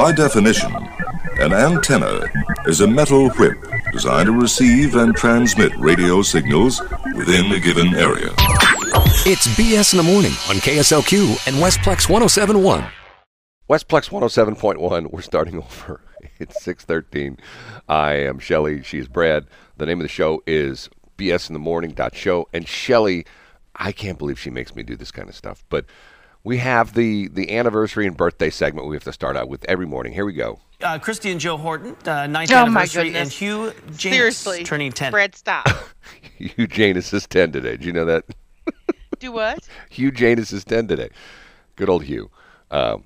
By definition, an antenna is a metal whip designed to receive and transmit radio signals within a given area. It's BS in the morning on KSLQ and Westplex 1071. Westplex 107.1. We're starting over. It's 613. I am Shelly. She's Brad. The name of the show is BS in the Morning show. And Shelly, I can't believe she makes me do this kind of stuff. But we have the, the anniversary and birthday segment we have to start out with every morning. Here we go. Uh, Christy and Joe Horton, uh, ninth Oh, my anniversary, goodness. and Hugh James Seriously. turning 10. Brad, stop. Hugh Janus is 10 today. Did you know that? Do what? Hugh Janus is 10 today. Good old Hugh. Um,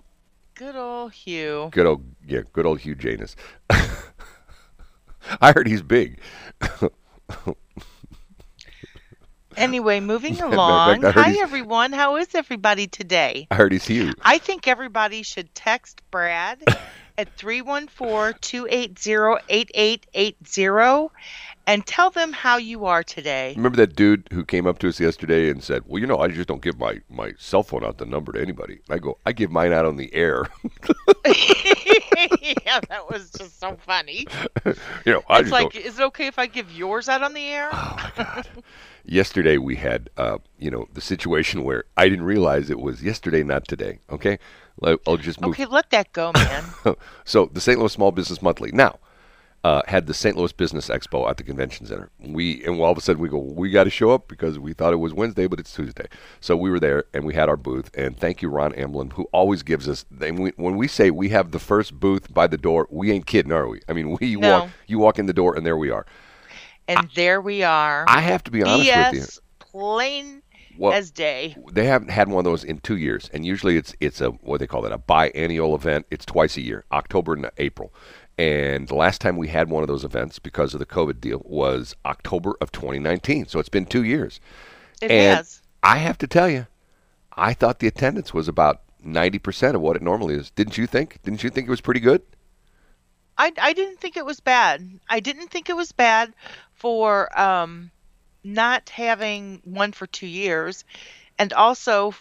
Good old Hugh. good old, yeah, good old Hugh Janus. I heard he's big. Anyway, moving along. Hi, everyone. How is everybody today? I heard he's huge. I think everybody should text Brad at 314 280 8880 and tell them how you are today. Remember that dude who came up to us yesterday and said, "Well, you know, I just don't give my, my cell phone out the number to anybody." I go, "I give mine out on the air." yeah, that was just so funny. you know, I It's just like, don't. is it okay if I give yours out on the air? Oh my god! Yesterday we had, uh, you know, the situation where I didn't realize it was yesterday, not today. Okay, I'll just move. Okay, let that go, man. so the St. Louis Small Business Monthly now uh, had the St. Louis Business Expo at the convention center. We and all of a sudden we go, we got to show up because we thought it was Wednesday, but it's Tuesday. So we were there and we had our booth. And thank you, Ron Emblin, who always gives us. And we, when we say we have the first booth by the door, we ain't kidding, are we? I mean, we No. walk, you walk in the door, and there we are. And there we are. I have to be honest with you. BS, plain Well, as day. they haven't had one of those in two years, and usually it's it's a what they call it a biennial event. It's twice a year, October and April. And the last time we had one of those events because of the COVID deal was October of 2019. So it's been two years. It and has. I have to tell you, I thought the attendance was about 90% of what it normally is. Didn't you think? Didn't you think it was pretty good? I, I didn't think it was bad. I didn't think it was bad for um, not having one for two years. And also,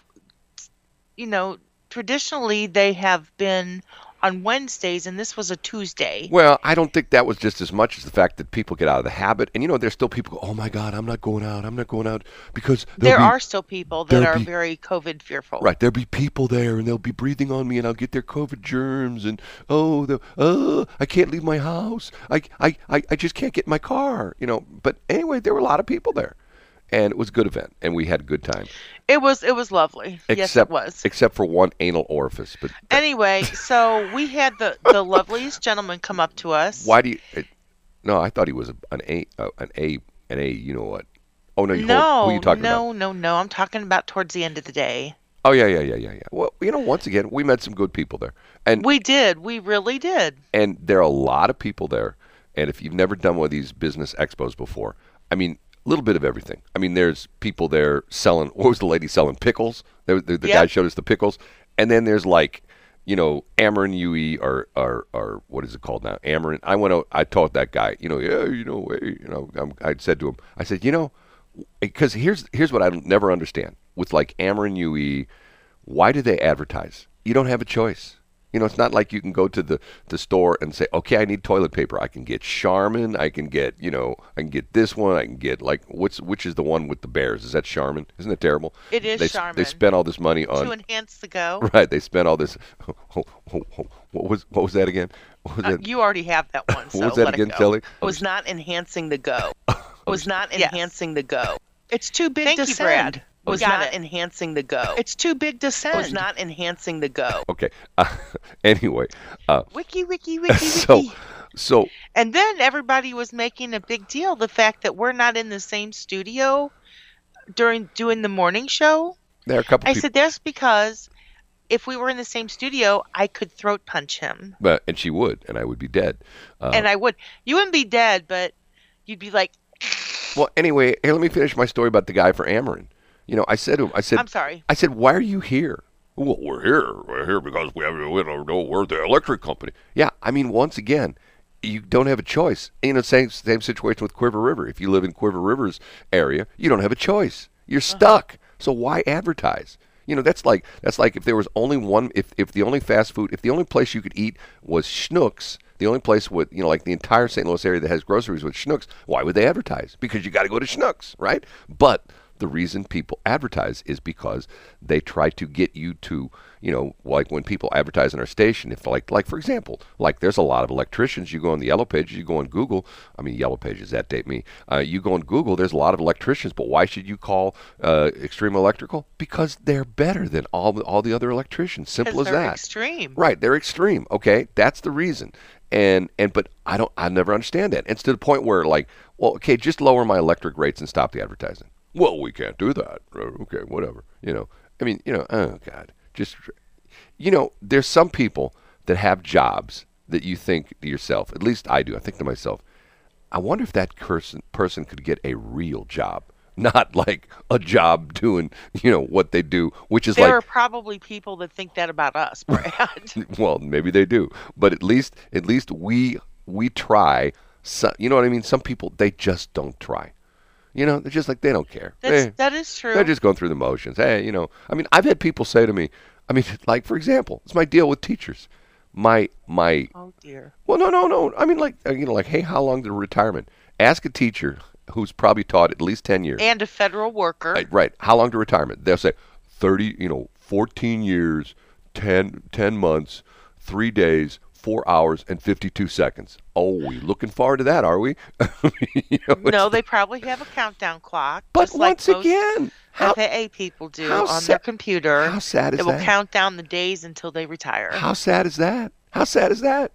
you know, traditionally they have been on Wednesdays, and this was a Tuesday. Well, I don't think that was just as much as the fact that people get out of the habit. And you know, there's still people. Go, oh my God, I'm not going out. I'm not going out because There be- are still people that are be- very COVID fearful. Right, there'll be people there, and they'll be breathing on me, and I'll get their COVID germs, and oh, the oh, I can't leave my house. I, I, I, I just can't get in my car, you know. But anyway, there were a lot of people there, and it was a good event, and we had a good time. It was it was lovely. yes, it was. except for one anal orifice. But that- Anyway, so we had the the loveliest gentleman come up to us. why do you? It, no, I thought he was an A, uh, an A, an A. You know what? Oh no, you No, who are you talking about? no, about? no, no. I'm talking about towards the end of the day. Oh yeah, yeah, yeah, yeah, yeah. Well, you know, once again, we met some good people there, and We did. We really did. and there are a lot of people there. And if you've never done one of these business expos before, I mean, a little bit of everything. I mean, there's people there selling. What was the lady selling pickles? The, the, the guy showed us the pickles, and then there's like, you know, Ameren UE or or or what is it called now? Ameren. I went out. I taught that guy. You know, yeah, you know, hey, you know. I'm, I said to him, I said, you know, because here's here's what I never understand with like Ameren UE. Why do they advertise? You don't have a choice. You know, it's not like you can go to the, the store and say, okay, I need toilet paper. I can get Charmin. I can get, you know, I can get this one. I can get like what's which is the one with the bears? Is that Charmin? Isn't that terrible? It is they, Charmin. They spent all this money on. To enhance the go. right. They spent all this. What was what was that again? What was Uh, that? you already have that one. So What was that let again, it go. Kelly? was not enhancing the go. It was not Yes. enhancing the go. It's too big Thank to you, send. Brad. We Was not it. enhancing the go. It's too big to send. Was not enhancing the go. Okay. Uh, anyway, uh, Wiki, wiki, wiki, wiki. so so And then everybody was making a big deal the fact that we're not in the same studio during doing the morning show. there are a couple I people. said that's because if we were in the same studio, I could throat punch him, but and she would, and I would be dead. Uh, and I would. You wouldn't be dead, but you'd be like, Well, anyway, here, let me finish my story about the guy for Ameren. You know, I said to him, I said, I'm sorry. I said, why are you here? Well, we're here. We're here because we have, we don't know, we're the electric company. Yeah, I mean, once again, you don't have a choice. You know, same same situation with Cuivre River. If you live in Cuivre River's area, you don't have a choice. You're Uh-huh. stuck. So why advertise? You know, that's like that's like if there was only one if if the only fast food if the only place you could eat was Schnucks, the only place with you know like the entire St. Louis area that has groceries with Schnucks, why would they advertise? Because you got to go to Schnucks, right? But the reason people advertise is because they try to get you to, you know, like when people advertise on our station, if like, like for example, like there's a lot of electricians. You go on the yellow pages, you go on Google. I mean, yellow pages that date me. Uh, you go on Google. There's a lot of electricians, but why should you call uh, Extreme Electrical? Because they're better than all the, all the other electricians. Simple as they're that. extreme. Right, they're extreme. Okay, that's the reason. And and but I don't. I never understand that. It's to the point where like, well, okay, just lower my electric rates and stop the advertising. Well, we can't do that. Okay, whatever. You know, I mean, you know, oh God, just you know, there's some people that have jobs that you think to yourself. At least I do. I think to myself, I wonder if that person person could get a real job, not like a job doing you know what they do, which is There like There are probably people that think that about us, Brad. well, maybe they do, but at least at least we we try. So, you know what I mean? Some people they just don't try. You know, they're just like they don't care. That's, Eh, that is true. they're just going through the motions. Hey, you know, I mean, I've had people say to me, I mean, like for example, it's my deal with teachers. My my oh dear. well, no, no, no. I mean, like uh, you know, like hey, how long to retirement? Ask a teacher who's probably taught at least ten years. And a federal worker. Right, right. How long to retirement? They'll say 30, you know, 14 years, 10, 10 months, 3 days, 4 hours and 52 seconds. Oh, we looking forward to that, are we? You know, no, they probably have a countdown clock. but just like once again, how, FAA people do on sa- their computer. how sad is it will that? count down the days until they retire. how sad is that? How sad is that?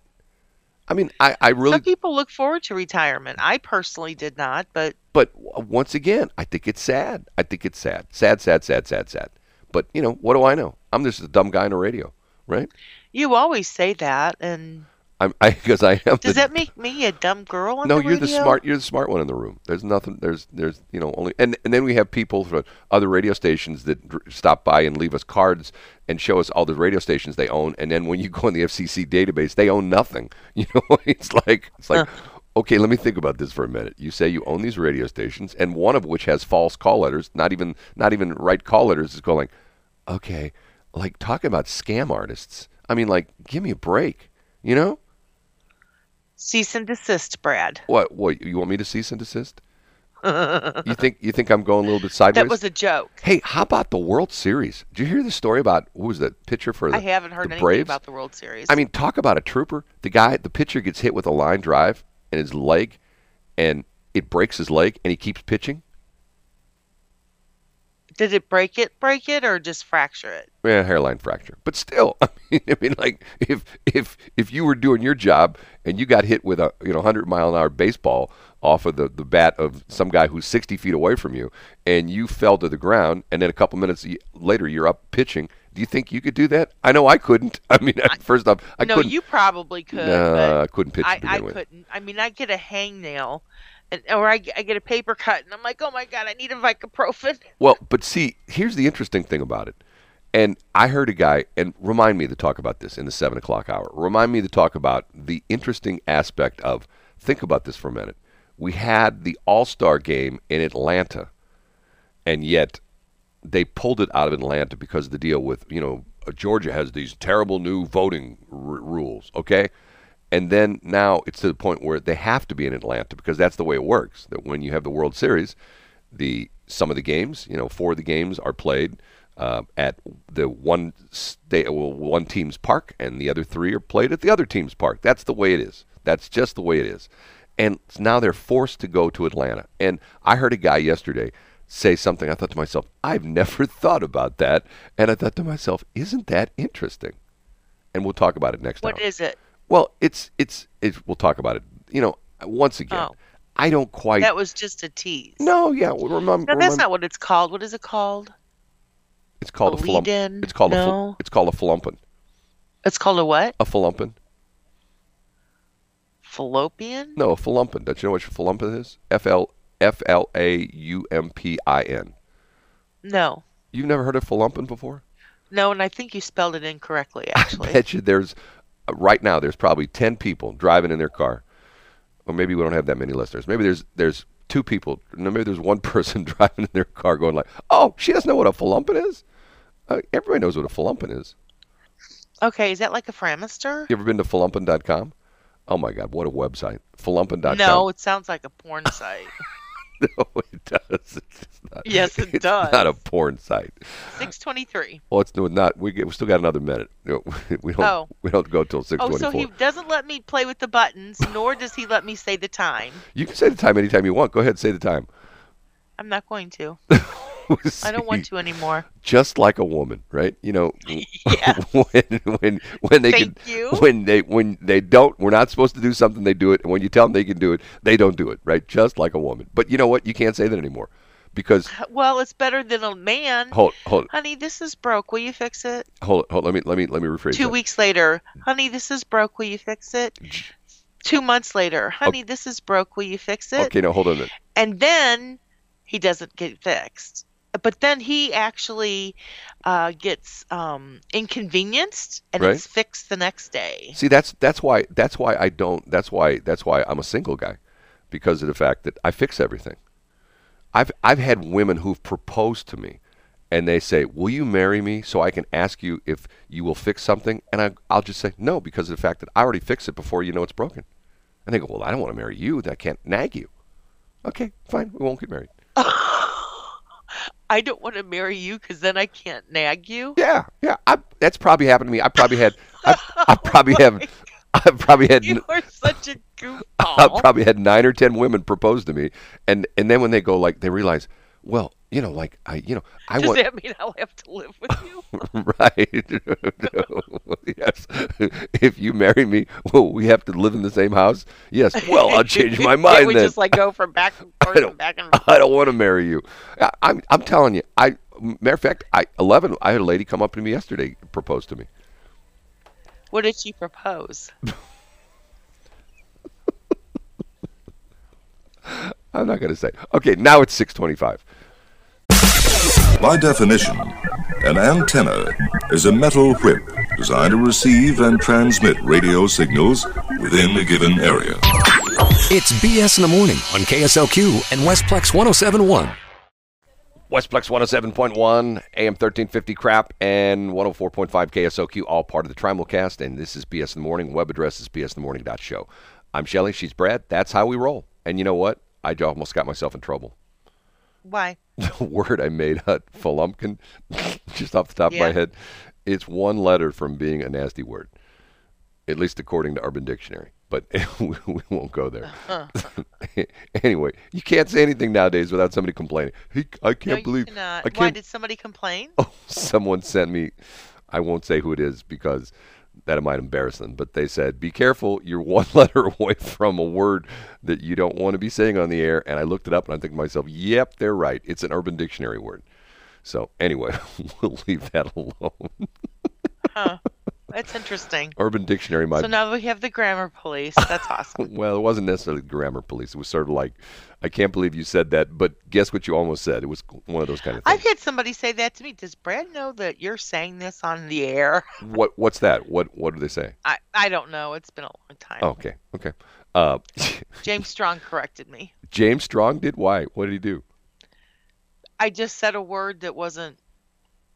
I mean, I, I really Some people look forward to retirement. I personally did not, but But once again, I think it's sad. I think it's sad. Sad, sad, sad, sad, sad. But, you know, what do I know? I'm just a dumb guy on the radio, right? You always say that. And I'm I because I am does the, that make me a dumb girl on No, the you're the smart you're the smart one in the room. There's nothing there's there's you know only and and then we have people from other radio stations that stop by and leave us cards and show us all the radio stations they own and then when you go in the FCC database they own nothing. You know, it's like it's like Okay, let me think about this for a minute. You say you own these radio stations, and one of which has false call letters, not even not even right call letters, is going, okay, like talking about scam artists. I mean, like, give me a break, you know? Cease and desist, Brad. What? What? You want me to cease and desist? you think you think I'm going a little bit sideways? That was a joke. hey, how about the World Series? Did you hear the story about who was the pitcher for the I haven't heard anything Braves? about the World Series. I mean, talk about a trooper. The guy, the pitcher gets hit with a line drive and his leg, and it breaks his leg, and he keeps pitching. Did it break it, break it, or just fracture it? Yeah, hairline fracture. But still, I mean, I mean, like if if if you were doing your job and you got hit with a you know hundred mile an hour baseball off of the, the bat of some guy who's sixty feet away from you, and you fell to the ground, and then a couple minutes later you're up pitching. Do you think you could do that? I know I couldn't. I mean, first off, I no, couldn't. you probably could. Nah, I couldn't pitch I, I couldn't. I mean, I get a hangnail, and or I, I get a paper cut, and I'm like, oh my god, I need a Vicoprofen. Well, but see, here's the interesting thing about it. And I heard a guy, and remind me to talk about this in the seven o'clock hour. Remind me to talk about the interesting aspect of. Think about this for a minute. We had the All Star game in Atlanta, and yet they pulled it out of Atlanta because of the deal with you know Georgia has these terrible new voting r- rules. Okay. And then now it's to the point where they have to be in Atlanta because that's the way it works. That when you have the World Series, the some of the games, you know, four of the games are played uh, at the one state, well, one team's park, and the other three are played at the other team's park. That's the way it is. That's just the way it is. And now they're forced to go to Atlanta. And I heard a guy yesterday say something. I thought to myself, I've never thought about that. And I thought to myself, isn't that interesting? And we'll talk about it next What hour. is it? Well, it's it's it's. We'll talk about it. You know, once again, Oh. I don't quite. That was just a tease. no, yeah. well, Remember, no, that's not what it's called. What is it called? It's called a, a flump. It's called a. Fl- it's called a flumpin. It's called a what? A flumpin. Fallopian? No, a flumpin. Don't you know what a flumpin is? F L F L A U M P I N. No. You've never heard of flumpin before? No, and I think you spelled it incorrectly, Actually, I bet you there's right now there's probably ten people driving in their car, or maybe we don't have that many listeners. Maybe there's there's two people. No, maybe there's one person driving in their car going like, "Oh, she doesn't know what a flumpin is." Uh, everybody knows what a Flumpin is. Okay, is that like a Framister? You ever been to Flumpin.com? Oh my God, what a website! Flumpin.com. No, it sounds like a porn site. no, it does. It's not, Yes, it it's does. not a porn site. Six twenty-three. Well, it's no, not. We, get, we still got another minute. We don't. Oh. We don't go till six Oh, so he doesn't let me play with the buttons, nor does he let me say the time. You can say the time anytime you want. Go ahead, say the time. I'm not going to. I don't want to anymore. Just like a woman, right? You know, when when when they Thank can, you. when they when they don't, we're not supposed to do something. They do it, and when you tell them they can do it, they don't do it, right? Just like a woman. But you know what? You can't say that anymore because Well, it's better than a man. hold hold Honey, this is broke. Will you fix it? hold hold. Let me let me let me rephrase Two that. weeks later, honey, this is broke. Will you fix it? Two months later, honey, this is broke. Will you fix it? Okay, now hold on a minute. And then he doesn't get fixed. But then he actually uh, gets um, inconvenienced, and Right. it's fixed the next day. See, that's that's why that's why I don't. That's why that's why I'm a single guy, because of the fact that I fix everything. I've I've had women who've proposed to me, and they say, "Will you marry me so I can ask you if you will fix something?" And I I'll just say no because of the fact that I already fixed it before you know it's broken. And they go, "Well, I don't want to marry you. That can't nag you." Okay, fine. We won't get married. I don't want to marry you because then I can't nag you. Yeah, yeah. I, that's probably happened to me. I probably had. I, I oh probably have. I probably had. You are such a goofball. I've probably had nine or ten women propose to me, and and then when they go like they realize, well, you know, like I, you know, I Does want that mean I'll have to live with you? right. Yes, if you marry me, well, we have to live in the same house. Yes. Well, I'll change my mind we then. just like go from back and forth and back and forth? I don't want to marry you. I, I'm I'm telling you. I matter of fact, I eleven. I had a lady come up to me yesterday, propose to me. What did she propose? I'm not going to say. Okay, now it's six twenty-five. By definition, an antenna is a metal whip designed to receive and transmit radio signals within a given area. It's BS in the morning on KSLQ and Westplex 1071. Westplex 107.1, AM 1350 crap, and 104.5 KSLQ, all part of the Trimulcast. And this is BS in the Morning. Web address is bsinthemorning.show. I'm Shelly. She's Brad. That's how we roll. And you know what? I almost got myself in trouble. Why? The word I made, uh, falumpkin, just off the top of my head, it's one letter from being a nasty word, at least according to Urban Dictionary. But we, won't go there. anyway, you can't say anything nowadays without somebody complaining. Hey, I can't no, believe cannot. I Why can't did somebody complain? Oh, someone sent me I won't say who it is because that it might embarrass them, but they said, "Be careful, you're one letter away from a word that you don't want to be saying on the air." And I looked it up and I think to myself, "Yep, they're right. It's an urban dictionary word." So, anyway, we'll leave that alone. Huh. That's interesting. urban dictionary might So now we have the grammar police. That's awesome. Well, it wasn't necessarily the grammar police. It was sort of like, I can't believe you said that, but guess what you almost said? It was one of those kind of I've had somebody say that to me. Does Brad know that you're saying this on the air? what What's that? What What do they say? I, I don't know. It's been a long time. Oh, okay, okay. Uh, James Strong corrected me. James Strong did why? What did he do? I just said a word that wasn't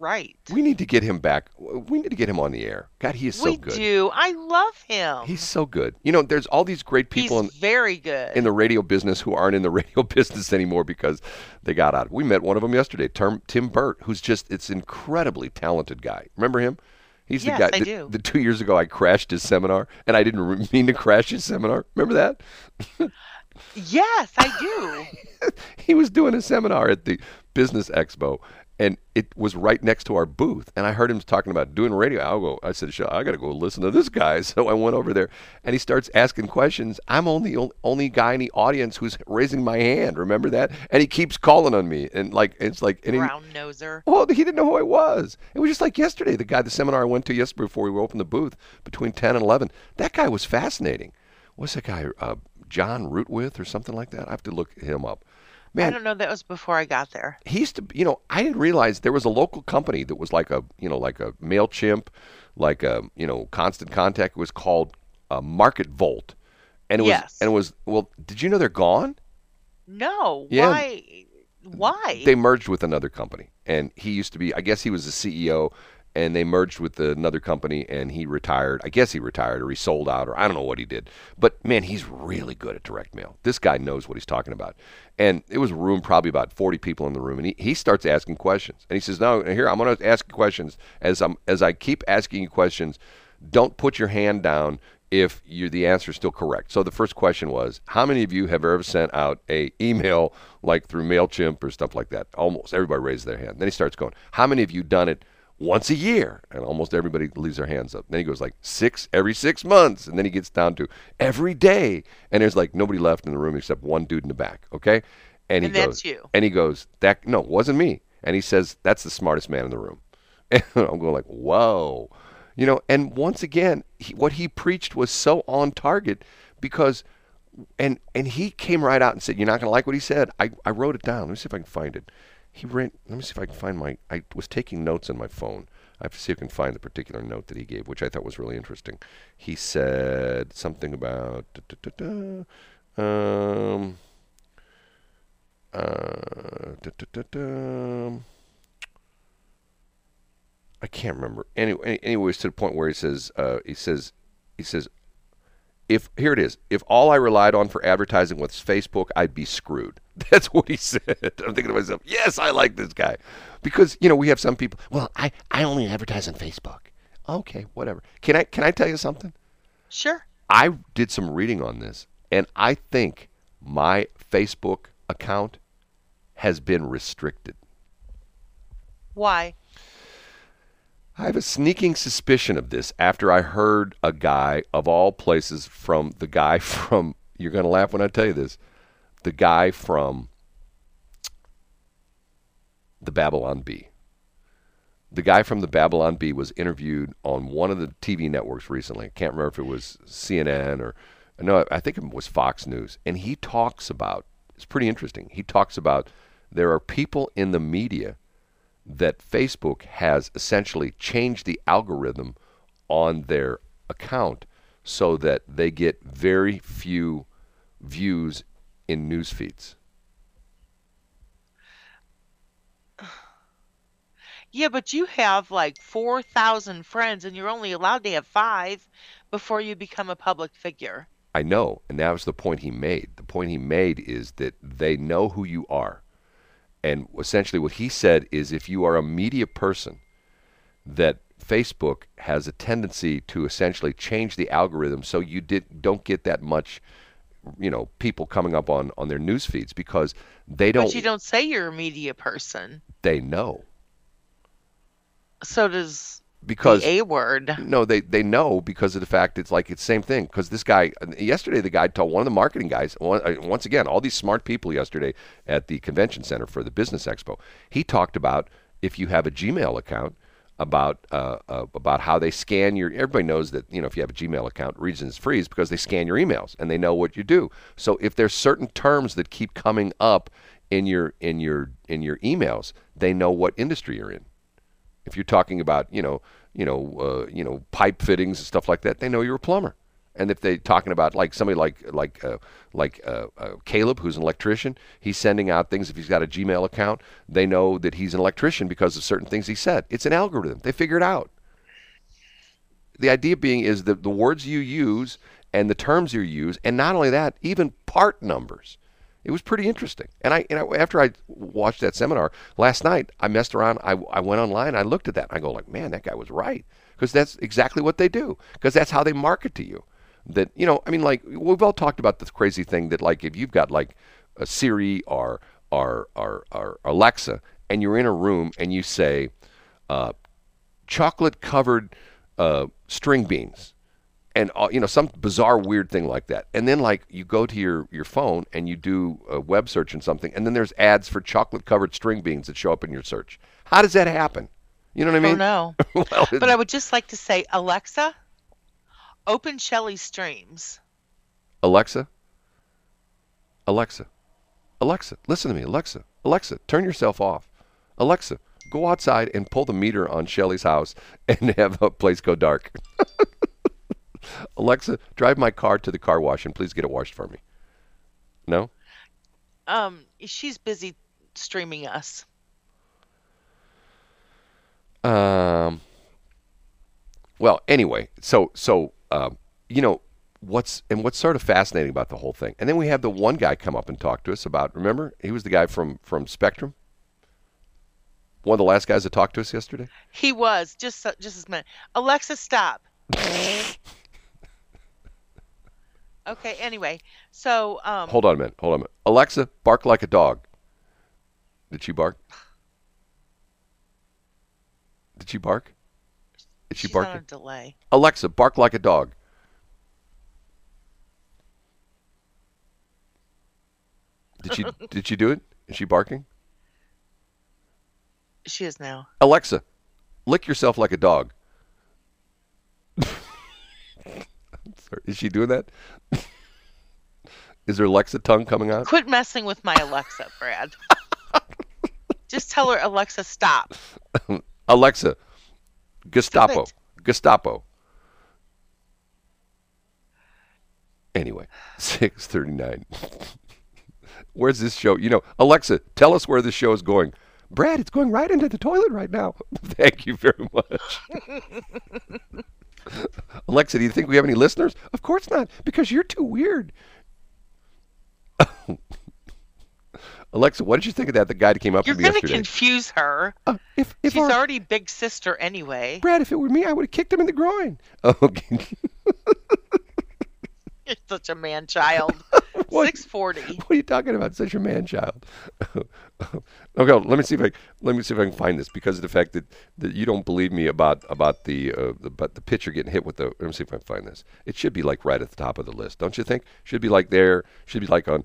right. We need to get him back. We need to get him on the air. God, he is so we good. do. I love him. He's so good. You know, there's all these great people in, He's very good. in the radio business who aren't in the radio business anymore because they got out. We met one of them yesterday, Term, Tim Burt, who's just it's incredibly talented guy. Remember him? He's Yes, the guy. I the, do. the two years ago, I crashed his seminar, and I didn't mean to crash his seminar. Remember that? yes, I do. he was doing a seminar at the Business Expo, and it was right next to our booth. And I heard him talking about doing radio. I'll go. I said, "Sure, I got to go listen to this guy." So I went over there, and he starts asking questions. I'm only the only guy in the audience who's raising my hand. Remember that? And he keeps calling on me, and like it's like and he, Brown noser. well, he didn't know who I was. It was just like yesterday. The guy, the seminar I went to yesterday before we opened the booth between 10 and 11. That guy was fascinating. What's that guy, uh, John Rootwith or something like that? I have to look him up. I don't know. That was before I got there. he used to, you know, I didn't realize there was a local company that was like a, you know, like a MailChimp, like a, you know, Constant Contact. It was called uh, Market Volt. And it was, Yes. and it was, well, did you know they're gone? No. Yeah. Why? Why? they merged with another company, and he used to be. I guess he was the CEO, and they merged with another company, and he retired. I guess he retired, or he sold out, or I don't know what he did. But man, he's really good at direct mail. This guy knows what he's talking about. And it was a room, probably about 40 people in the room, and he, he starts asking questions, and he says, "No, here I'm going to ask you questions. As I'm as I keep asking you questions, don't put your hand down." If you the answer is still correct. So the first question was, how many of you have ever sent out a email like through Mailchimp or stuff like that? Almost everybody raised their hand. Then he starts going, how many of you done it once a year? And almost everybody leaves their hands up. Then he goes like six every six months, and then he gets down to every day, and there's like nobody left in the room except one dude in the back. Okay, and he And goes, you. and he goes, that no, it wasn't me. And he says, that's the smartest man in the room. And I'm going like, whoa, you know. And once again, he, what he preached was so on target because, and and he came right out and said, you're not going to like what he said. I I wrote it down. Let me see if I can find it. He ran. Let me see if I can find my. I was taking notes on my phone. I have to see if I can find the particular note that he gave, which I thought was really interesting. He said something about. da, da, da, um. Uh, da. I can't remember. Anyway, anyways, to the point where he says, uh, he says, he says, if here it is, if all I relied on for advertising was Facebook, I'd be screwed. That's what he said. I'm thinking to myself, yes, I like this guy, because you know we have some people. Well, I I only advertise on Facebook. Okay, whatever. Can I can I tell you something? sure. I did some reading on this, and I think my Facebook account has been restricted. Why? I have a sneaking suspicion of this after I heard a guy, of all places, from the guy from, you're going to laugh when I tell you this, the guy from the Babylon Bee. The guy from the Babylon Bee was interviewed on one of the TV networks recently. I can't remember if it was CNN or, no, I think it was Fox News. And he talks about, it's pretty interesting. He talks about there are people in the media that Facebook has essentially changed the algorithm on their account so that they get very few views in news feeds. Yeah, but you have like 4,000 friends and you're only allowed to have five before you become a public figure. I know, and that was the point he made. The point he made is that they know who you are. And essentially, what he said is if you are a media person, that Facebook has a tendency to essentially change the algorithm so you did, don't get that much, you know, people coming up on, on their news feeds because they don't, But you don't say you're a media person. they know. So does Because the A word. No, they they know because of the fact it's like it's same thing. Because this guy yesterday, the guy told one of the marketing guys uh, once again, all these smart people yesterday at the convention center for the business expo. He talked about if you have a Gmail account, about uh, uh, about how they scan your. Everybody knows that you know if you have a Gmail account, reason it's free is because they scan your emails and they know what you do. So if there's certain terms that keep coming up in your in your in your emails, they know what industry you're in. If you're talking about, you know, you know, uh, you know, pipe fittings and stuff like that, they know you're a plumber. And if they're talking about like somebody like like uh, like uh, uh, Caleb, who's an electrician, he's sending out things. If he's got a Gmail account, they know that he's an electrician because of certain things he said. It's an algorithm. They figure it out. The idea being is that the words you use and the terms you use, and not only that, even part numbers. It was pretty interesting. And I, and I, after I watched that seminar last night, I messed around. I, I went online. I looked at that. I go like, man, that guy was right because that's exactly what they do. Because that's how they market to you. That you know, I mean, like we've all talked about this crazy thing that like if you've got like a Siri or or or, or Alexa, and you're in a room and you say, uh, chocolate covered uh, string beans and uh, you know some bizarre weird thing like that and then like you go to your your phone and you do a web search and something and then there's ads for chocolate covered string beans that show up in your search how does that happen you know what i mean? No. well, But I would just like to say, Alexa, open Shelly Streams. alexa alexa alexa listen to me alexa alexa turn yourself off alexa go outside and pull the meter on shelly's house and have a place go dark alexa drive my car to the car wash and please get it washed for me no Um, she's busy streaming us. Um. Well, anyway, so so um, you know what's and what's sort of fascinating about the whole thing, and then we have the one guy come up and talk to us about. Remember, he was the guy from from Spectrum. One of the last guys that talked to us yesterday. He was just so- just as minute. Alexa, stop. okay. Anyway, so um, Hold on a minute. Hold on a minute. Alexa, bark like a dog. Did she bark? Did she bark? Did she she's bark? on a delay. Alexa, bark like a dog. Did she did she do it? Is she barking? She is now. Alexa, lick yourself like a dog. Sorry, Is she doing that? Is her Alexa tongue coming out? Quit messing with my Alexa, Brad. just tell her, Alexa, stop. Alexa, Gestapo. Gestapo. Anyway, six thirty-nine. Where's this show? You know, Alexa, tell us where this show is going. Brad, it's going right into the toilet right now. Thank you very much. Alexa, do you think we have any listeners? Of course not, because you're too weird. Alexa, what did you think of that? The guy that came up You're to me going to yesterday. confuse her. Uh, if if She's our- already big sister anyway. Brad, if it were me, I would have kicked him in the groin. Okay. You're such a man child. What? 640. What are you talking about? Such a man child. okay, let me see if I let me see if I can find this because of the fact that, that you don't believe me about about the uh, the, about the pitcher getting hit with the. Let me see if I can find this. It should be like right at the top of the list, don't you think? Should be like there. Should be like on,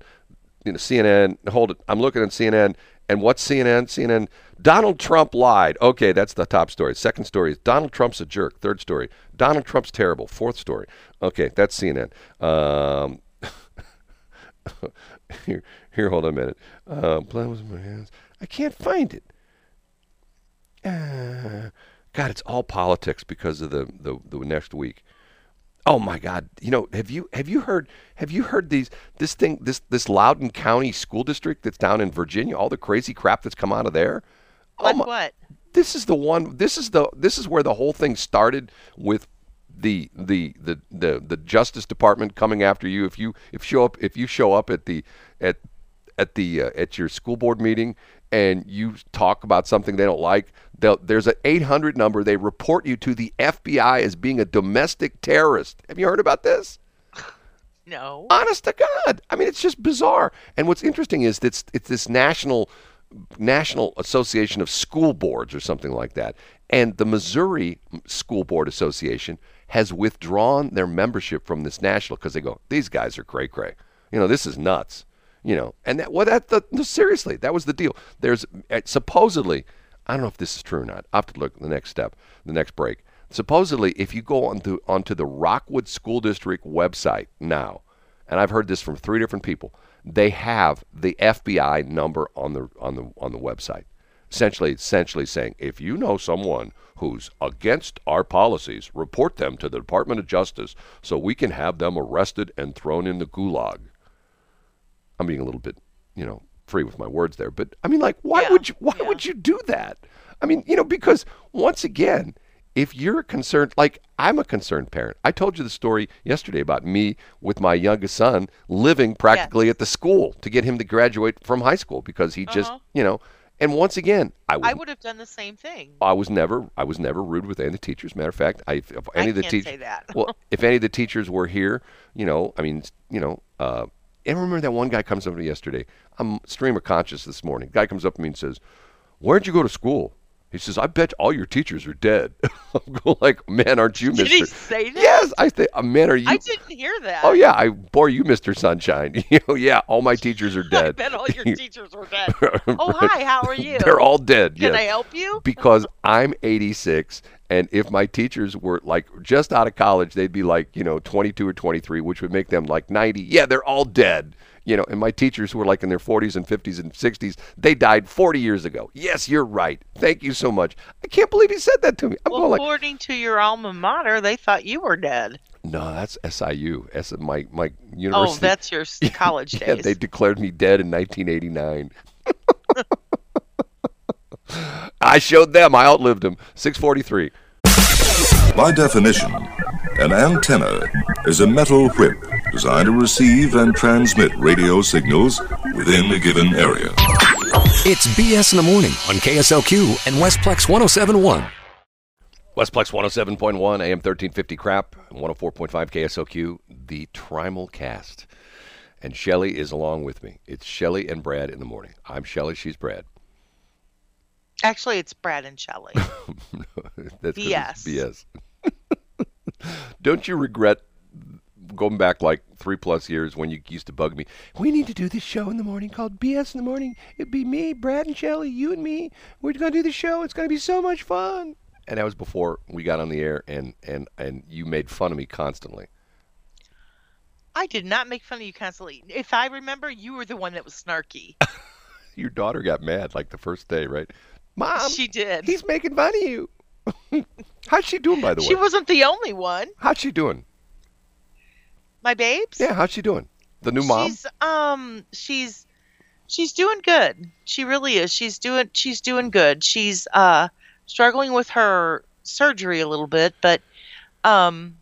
you know, CNN. Hold it. I'm looking at CNN, and what's CNN? CNN. Donald Trump lied. Okay, that's the top story. Second story is Donald Trump's a jerk. Third story, Donald Trump's terrible. Fourth story. Okay, that's CNN. Um, here, here, hold on a minute. Uh. I can't find it. Uh, God, it's all politics because of the, the, the next week. Oh my God! You know, have you have you heard have you heard these this thing this this Loudoun County School District that's down in Virginia? All the crazy crap that's come out of there. Like my- what? this is the one this is the this is where the whole thing started with the the the the, the justice department coming after you if you if show up if you show up at the at at the uh, at your school board meeting and you talk about something they don't like there's an 800 number they report you to the FBI as being a domestic terrorist have you heard about this No. honest to God. I mean, it's just bizarre. And what's interesting is that it's, it's this national National Association of School Boards or something like that. And the Missouri School Board Association has withdrawn their membership from this national because they go, these guys are cray cray. You know, this is nuts. You know, and that well, that the, no, seriously, that was the deal. There's uh, supposedly, I don't know if this is true or not. I have to look at the next step, the next break. Supposedly, if you go onto onto the Rockwood School District website now, and I've heard this from three different people, they have the FBI number on the on the on the website. Essentially, essentially saying, if you know someone who's against our policies, report them to the Department of Justice so we can have them arrested and thrown in the gulag. I'm being a little bit, you know, free with my words there, but I mean, like, why Yeah, would you? Why yeah. would you do that? I mean, you know, because once again, if you're concerned, like I'm a concerned parent. I told you the story yesterday about me with my youngest son living practically at the school to get him to graduate from high school because he just, Uh-huh. you know. And once again, I was I would have done the same thing. I was never I was never rude with any of the teachers. Matter of fact, I if any I of the teachers well, if any of the teachers were here, you know, I mean, you know, uh, and remember that one guy comes up to me yesterday. I'm streamer conscious this morning. Guy comes up to me and says, "Where'd you go to school?" He says, "I bet all your teachers are dead." I'm going like, "Man, aren't you, Mister?" Did he say that? Yes, I think, uh, "Man, are you?" I didn't hear that. Oh yeah, I bore you, Mister Sunshine. you know, yeah, all my teachers are I dead. bet all your teachers were dead. Oh, hi, how are you? They're all dead. Can yes I help you? because I'm 86, and if my teachers were like just out of college, they'd be like, you know, 22 or 23, which would make them like 90. Yeah, they're all dead. You know, and my teachers who were like in their 40s and 50s and 60s, they died 40 years ago. Yes, you're right. Thank you so much. I can't believe he said that to me. I'm Well, going like, according to your alma mater, they thought you were dead. no, that's SIU. S- my my Oh, that's your college yeah, they declared me dead in 1989. I showed them. I outlived them. 643. By definition, an antenna is a metal whip designed to receive and transmit radio signals within a given area. It's BS in the morning on KSLQ and Westplex 1071. Westplex 107.1, AM 1350 crap, and 104.5 KSLQ, the Trimulcast. And Shelly is along with me. It's Shelly and Brad in the morning. I'm Shelly, she's Brad. Actually, it's Brad and Shelley. That's BS. BS. Don't you regret going back like three plus years when you used to bug me? We need to do this show in the morning called BS in the morning. It'd be me, Brad and Shelley, you and me. We're gonna do the show. It's gonna be so much fun. And that was before we got on the air, and and and you made fun of me constantly. I did not make fun of you constantly. If I remember, you were the one that was snarky. Your daughter got mad like the first day, right? Mom, she did. he's making fun of you. How's she doing, by the way? She wasn't the only one. How's she doing? My babes. Yeah, how's she doing? The new mom? She's um she's she's doing good. She really is. She's doing she's doing good. She's uh struggling with her surgery a little bit, but um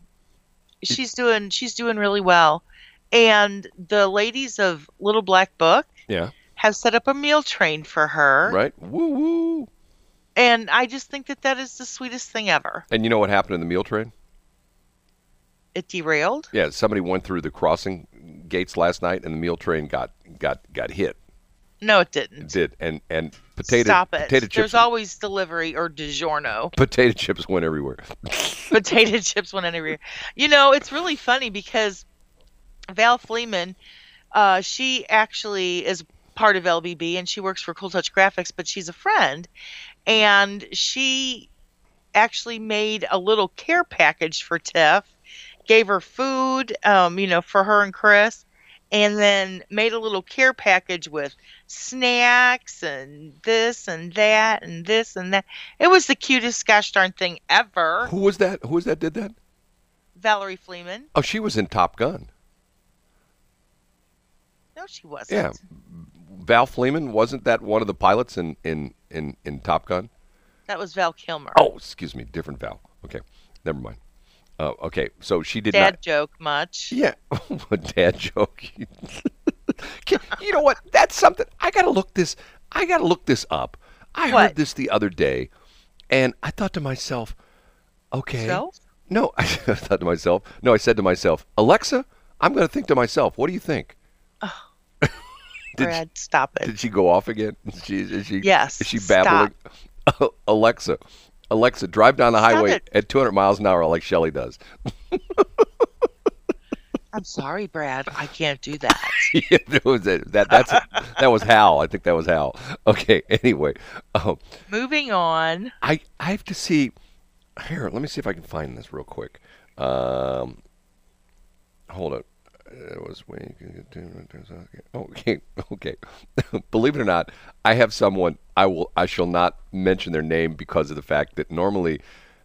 she's doing she's doing really well. And the ladies of Little Black Book Yeah, have set up a meal train for her. right. Woo woo. And I just think that that is the sweetest thing ever. And you know what happened in the meal train? It derailed. Yeah, somebody went through the crossing gates last night, and the meal train got got got hit. No, it didn't. It did, and and potato Stop it. potato chips There's always delivery or DiGiorno. potato chips went everywhere. potato chips went everywhere. You know, it's really funny because Val Fleeman, uh, she actually is part of LBB and she works for Cool Touch Graphics, but she's a friend, and she actually made a little care package for Tiff, gave her food, um, you know, for her and Chris. And then made a little care package with snacks and this and that and this and that. It was the cutest gosh darn thing ever. Who was that? Who was that? Did that? Valerie Fleeman. Oh, she was in Top Gun. No, she wasn't. Yeah, Val Fleeman wasn't that one of the pilots in in in in Top Gun? That was Val Kilmer. Oh, excuse me, different Val. Okay, never mind. Uh, okay, so she did Dad not. joke much. Yeah, dad joke. You know what? That's something I gotta look this. I gotta look this up. I What? heard this the other day, and I thought to myself, okay. So? No, I thought to myself. No, I said to myself, Alexa, I'm gonna think to myself. What do you think? Did Brad, stop it. Did she go off again? Is she, is she, Yes, Is she babbling? Alexa, Alexa, drive down the Stop highway it. at 200 miles an hour like Shelly does. I'm sorry, Brad. I can't do that. Yeah, that was. That that's that was Hal. I think that was Hal. Okay. Anyway, um, Moving on. I I have to see. Here, let me see if I can find this real quick. Um, hold it. It was when okay, okay. Believe it or not, I have someone. I will. I shall not mention their name because of the fact that normally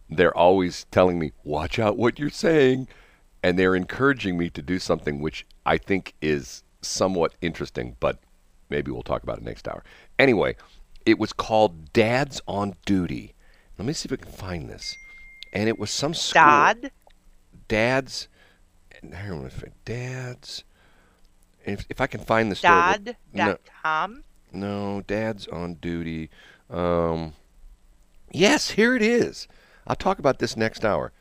they're always telling me, "Watch out what you're saying," and they're encouraging me to do something which I think is somewhat interesting. But maybe we'll talk about it next hour. Anyway, it was called Dads on Duty. Let me see if I can find this. And it was some school. Dodd. Dads. Let me find- Dads. If, if I can find the story. No, Dodd.com. no, Dads on Duty. Um, yes, here it is. I'll talk about this next hour.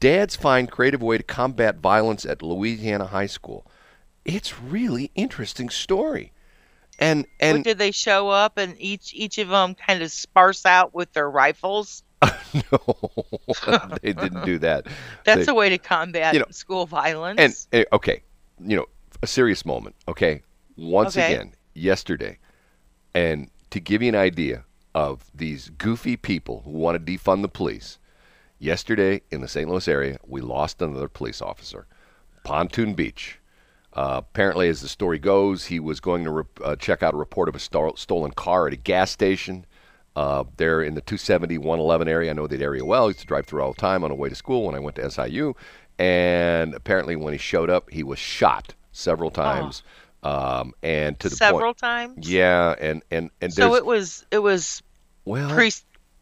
Dads find creative way to combat violence at Louisiana High School. It's really interesting story. And What, and did they show up and each each of them kind of sparse out with their rifles? no, they didn't do that. That's They- a way to combat you know, school violence. And eh, okay, you know, a serious moment. Okay, once Okay. again, yesterday, and to give you an idea of these goofy people who want to defund the police, yesterday in the St. Louis area, we lost another police officer, Pontoon Beach. Uh, apparently, as the story goes, he was going to re- uh, check out a report of a sto- stolen car at a gas station. Uh, there in the 270 111 area. I know that area well. I used to drive through all the time on the way to school when I went to SIU. And apparently, when he showed up, he was shot several times. Um, and to the several point, times. yeah, and and and So it was it was well, Pre-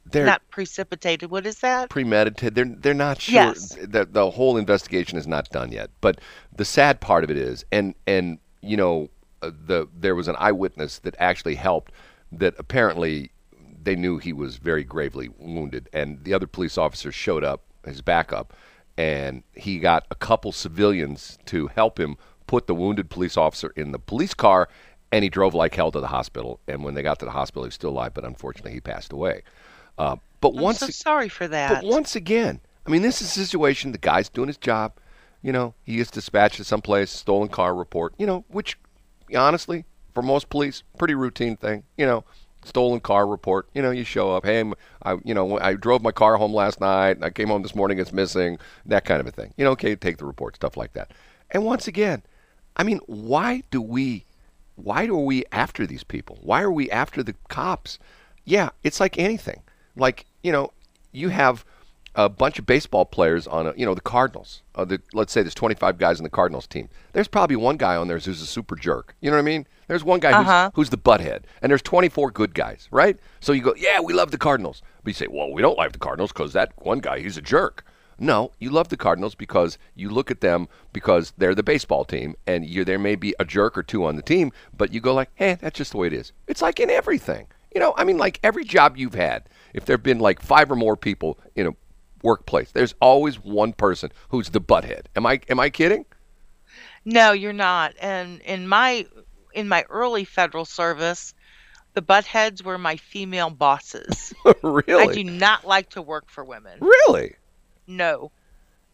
they're not precipitated. What is that? premeditated. They're they're not sure. Yes. The, the whole investigation is not done yet. But the sad part of it is, and and you know, uh, the there was an eyewitness that actually helped. That apparently they knew he was very gravely wounded, and the other police officers showed up, his backup, and he got a couple civilians to help him put the wounded police officer in the police car, and he drove like hell to the hospital. And when they got to the hospital, he was still alive, but unfortunately, he passed away. Uh, but I'm once so sorry for that. but once again, I mean, this is a situation. The guy's doing his job. You know, he is dispatched to someplace, stolen car report. You know, which, honestly, for most police, pretty routine thing. You know, stolen car report. You know, you show up. Hey, I, you know, I drove my car home last night. I came home this morning. It's missing. That kind of a thing. You know, okay, take the report, stuff like that. And once again, I mean, why do we, why are we after these people? Why are we after the cops? Yeah, it's like anything. Like you know, you have a bunch of baseball players on a, you know, the Cardinals. Uh, the, let's say there's 25 guys in the Cardinals team. There's probably one guy on there who's a super jerk. You know what I mean? There's one guy Uh-huh. who's, who's the butthead, and there's 24 good guys, right? So you go, yeah, we love the Cardinals. But you say, well, we don't like the Cardinals because that one guy, he's a jerk. No, you love the Cardinals because you look at them because they're the baseball team, and you, there may be a jerk or two on the team, but you go like, hey, that's just the way it is. It's like in everything. You know, I mean, like every job you've had, if there have been like five or more people in a workplace, there's always one person who's the butthead. Am I am I kidding? No, you're not. And in my in my early federal service, the buttheads were my female bosses. Really? I do not like to work for women. Really? No.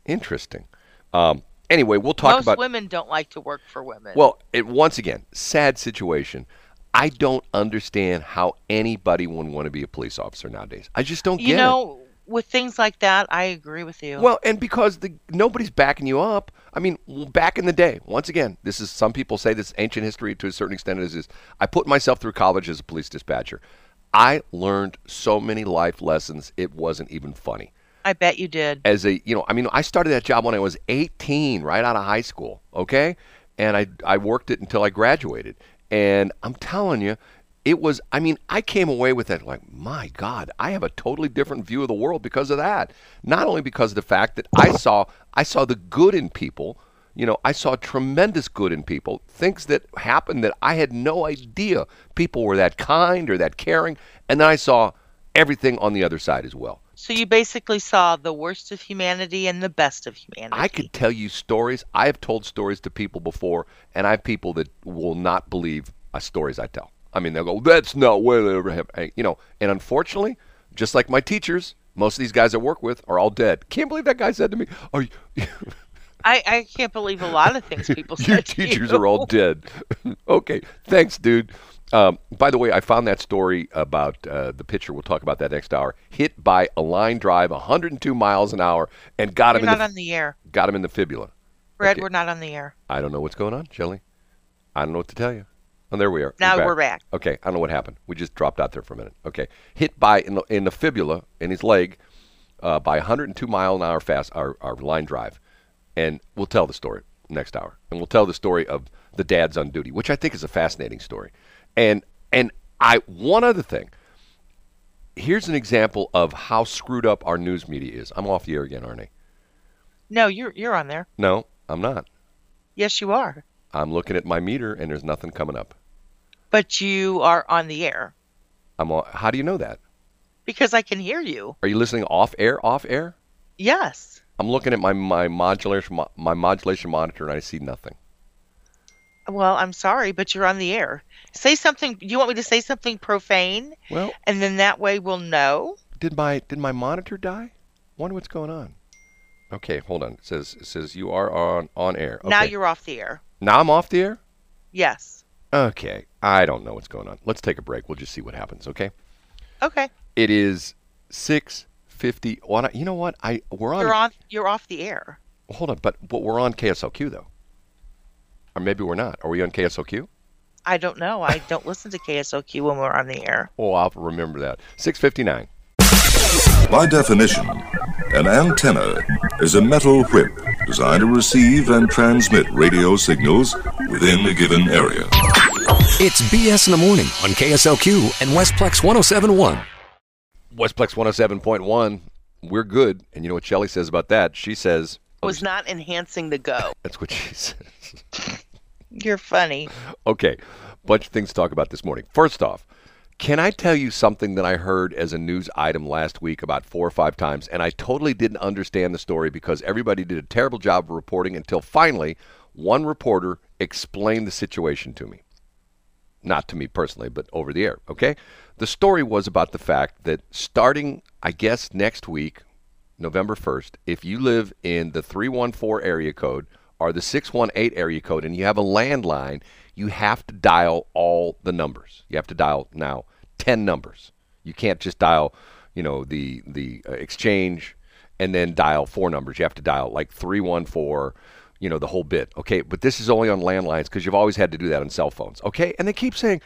Interesting. Um, anyway, we'll talk Most about women don't like to work for women. Well, it, once again, sad situation. I don't understand how anybody would want to be a police officer nowadays. I just don't get you it. know, with things like that, I agree with you. Well, and because the nobody's backing you up. I mean, back in the day, once again, this is some people say this ancient history to a certain extent. Is is I put myself through college as a police dispatcher. I learned so many life lessons. It wasn't even funny. I bet you did. As a, you know, I mean, I started that job when I was 18, right out of high school. Okay, and I I worked it until I graduated. And I'm telling you, it was i mean i came away with that like my god i have a totally different view of the world because of that not only because of the fact that i saw i saw the good in people you know i saw tremendous good in people things that happened that i had no idea people were that kind or that caring and then i saw everything on the other side as well So you basically saw the worst of humanity and the best of humanity. I could tell you stories. I have told stories to people before, and I have people that will not believe stories I tell. I mean, they'll go, "That's not what it ever happened," you know. And unfortunately, just like my teachers, most of these guys I work with are all dead. Can't believe that guy said to me, "Are you, I, I can't believe a lot of things people your said to teachers you. are all dead?" okay, thanks, dude. Um, by the way, I found that story about uh, the pitcher. We'll talk about that next hour. Hit by a line drive, 102 miles an hour, and got You're him in not the on the air. got him in the fibula. Red, Okay. we're not on the air. I don't know what's going on, Shelley. I don't know what to tell you. Oh, there we are. Now we're back. Okay, I don't know what happened. We just dropped out there for a minute. Okay, hit by in the, in the fibula in his leg uh, by 102 mile an hour fast our, our line drive, and we'll tell the story next hour, and we'll tell the story of the dads on duty, which I think is a fascinating story, and and I one other thing. Here's an example of how screwed up our news media is. I'm off the air again, aren't I? No, you're you're on there. No, I'm not. Yes, you are. I'm looking at my meter, and there's nothing coming up. But you are on the air I'm on, how do you know that? because I can hear you. Are you listening off air? Off air? Yes. I'm looking at my my modulation my modulation monitor and I see nothing. Well, I'm sorry, but you're on the air. Say something. You want me to say something profane, Well, and then that way we'll know. did my did my monitor die? Wonder what's going on. Okay, hold on. It says it says you are on on air. Okay. Now you're off the air. now I'm off the air. Yes. Okay, I don't know what's going on. Let's take a break. We'll just see what happens. Okay. Okay. It is six fifty. What? You know what? I we're on. You're on. You're off the air. Hold on, but but we're on KSLQ though. Or maybe we're not. Are we on KSLQ? I don't know. I don't listen to KSLQ when we're on the air. Oh, I'll remember that. Six fifty nine. By definition, an antenna is a metal whip designed to receive and transmit radio signals within a given area. It's BS in the morning on KSLQ and Westplex 1071. Westplex 107.1, we're good. And you know what Shelly says about that? She says, oh, Was not enhancing the go. that's what she says. You're funny. Okay, bunch of things to talk about this morning. First off, can I tell you something that I heard as a news item last week about four or five times, and I totally didn't understand the story because everybody did a terrible job of reporting until finally one reporter explained the situation to me. Not to me personally, but over the air, okay? The story was about the fact that starting, I guess, next week, November 1st, if you live in the 314 area code or the 618 area code and you have a landline, you have to dial all the numbers. You have to dial now 10 numbers. You can't just dial, you know, the the uh, exchange and then dial four numbers. You have to dial like 314, you know, the whole bit. Okay, but this is only on landlines because you've always had to do that on cell phones. Okay? And they keep saying,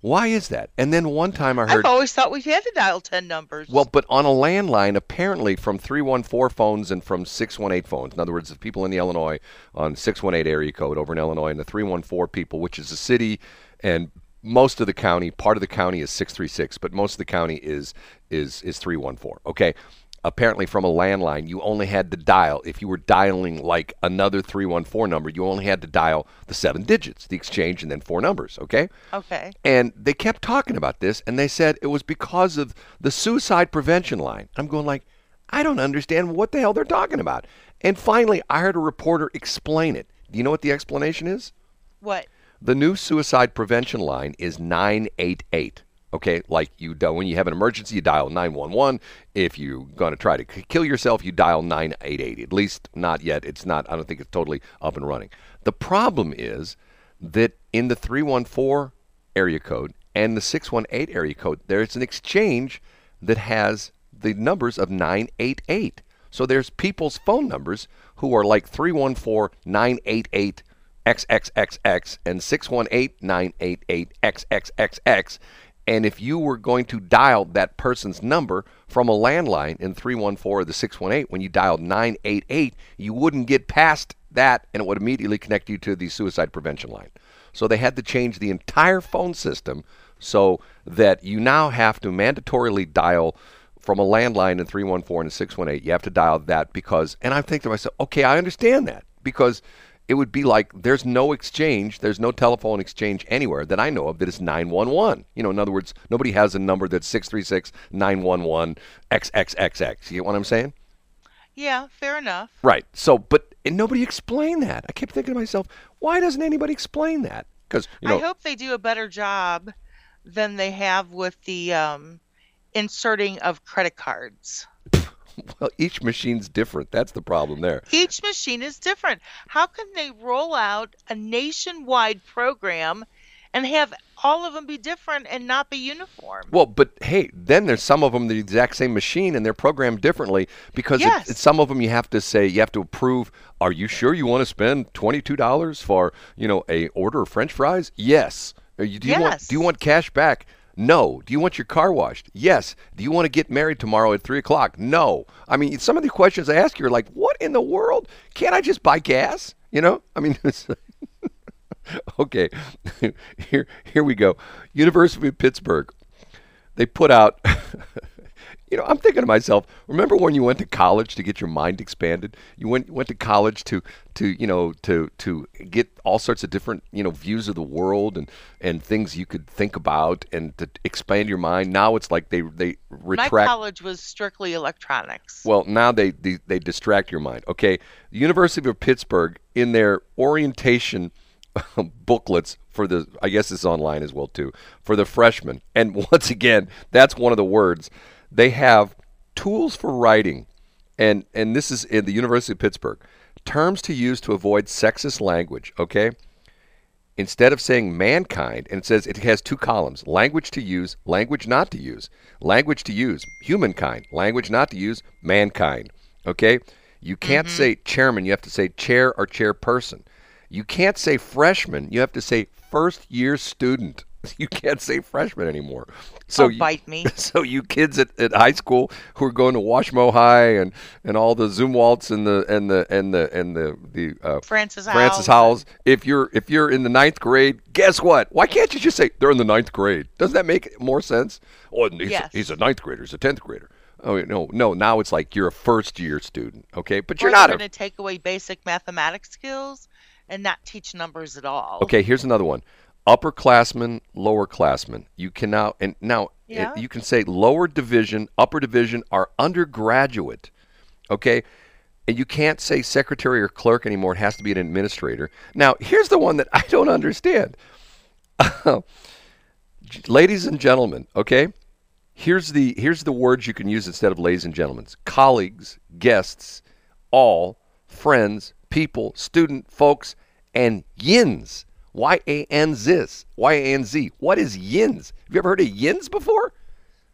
"Why is that?" And then one time I heard I've always thought we had to dial 10 numbers. well, but on a landline, apparently from 314 phones and from 618 phones. In other words, the people in the Illinois on 618 area code over in Illinois, and the 314 people, which is a city, and most of the county, part of the county is 636, but most of the county is is is 314. Okay. Apparently, from a landline, you only had to dial, if you were dialing like another 314 number, you only had to dial the seven digits, the exchange, and then four numbers. Okay? okay. And they kept talking about this, and they said it was because of the suicide prevention line. I'm going like, I don't understand what the hell they're talking about. And finally, I heard a reporter explain it. Do you know what the explanation is? What? The new suicide prevention line is 988. Okay, like you do when you have an emergency, you dial 911. If you're going to try to kill yourself, you dial 988. At least not yet. It's not. I don't think it's totally up and running. The problem is that in the 314 area code and the 618 area code, there's an exchange that has the numbers of 988. So there's people's phone numbers who are like 314 988 XXXX and 618 988 XXXX. And if you were going to dial that person's number from a landline in 314 or the 618, when you dialed 988, you wouldn't get past that and it would immediately connect you to the suicide prevention line. So they had to change the entire phone system so that you now have to mandatorily dial from a landline in 314 and 618. You have to dial that because, and I think to myself, okay, I understand that because it would be like there's no exchange, there's no telephone exchange anywhere that I know of that is 911. You know, in other words, nobody has a number that's 636 911 XXXX. You get what I'm saying? Yeah, fair enough. Right. So, but and nobody explained that. I kept thinking to myself, why doesn't anybody explain that? Because you know, I hope they do a better job than they have with the um, inserting of credit cards. well, each machine's different. That's the problem there. Each machine is different. How can they roll out a nationwide program and have all of them be different and not be uniform? Well, but hey, then there's some of them the exact same machine and they're programmed differently because it- Yes. it's some of them you have to say you have to approve. Are you sure you want to spend twenty two dollars for you know a order of French fries? Yes. You, do you want Yes. do you want cash back? No. Do you want your car washed? Yes. Do you want to get married tomorrow at three o'clock? No. I mean, some of the questions I ask you are like, what in the world? Can't I just buy gas? You know? I mean, okay. here, here we go. University of Pittsburgh. They put out. you know, I'm thinking to myself. Remember when you went to college to get your mind expanded? You went went to college to to you know to to get all sorts of different you know views of the world and and things you could think about and to expand your mind. Now it's like they they retract. My college was strictly electronics. Well, now they, they they distract your mind. Okay, the University of Pittsburgh in their orientation booklets for the I guess it's online as well too for the freshmen. And once again, that's one of the words they have tools for writing, and and this is in the University of Pittsburgh. Terms to use to avoid sexist language. Okay instead of saying mankind, and it says it has two columns language to use, language not to use. Language to use, humankind. Language not to use, mankind. Okay? You can't mm-hmm. say chairman, you have to say chair or chairperson. You can't say freshman, you have to say first year student. you can't say freshman anymore. So oh, you, bite me. so you kids at, at high school who are going to Washmo High and, and all the Zumwalts and the and the and the and the the uh, Francis Francis Howells. If you're if you're in the ninth grade, guess what? Why can't you just say they're in the ninth grade? Doesn't that make more sense? Oh, he's, Yes. a, he's a ninth grader. He's a tenth grader. Oh no, no. Now it's like you're a first year student, okay? But you're not going to take away basic mathematics skills and not teach numbers at all. Okay, here's another one. Upperclassmen, lowerclassmen. You can now and now it- Yeah. you can say lower division, upper division are undergraduate. Okay? And you can't say secretary or clerk anymore. It has to be an administrator. Now, here's the one that I don't understand. ladies and gentlemen, okay? Here's the here's the words you can use instead of ladies and gentlemen. Colleagues, guests, all, friends, people, student, folks, and yins. Y A N Z. Y A N Z. What is yins? Have you ever heard of yins before?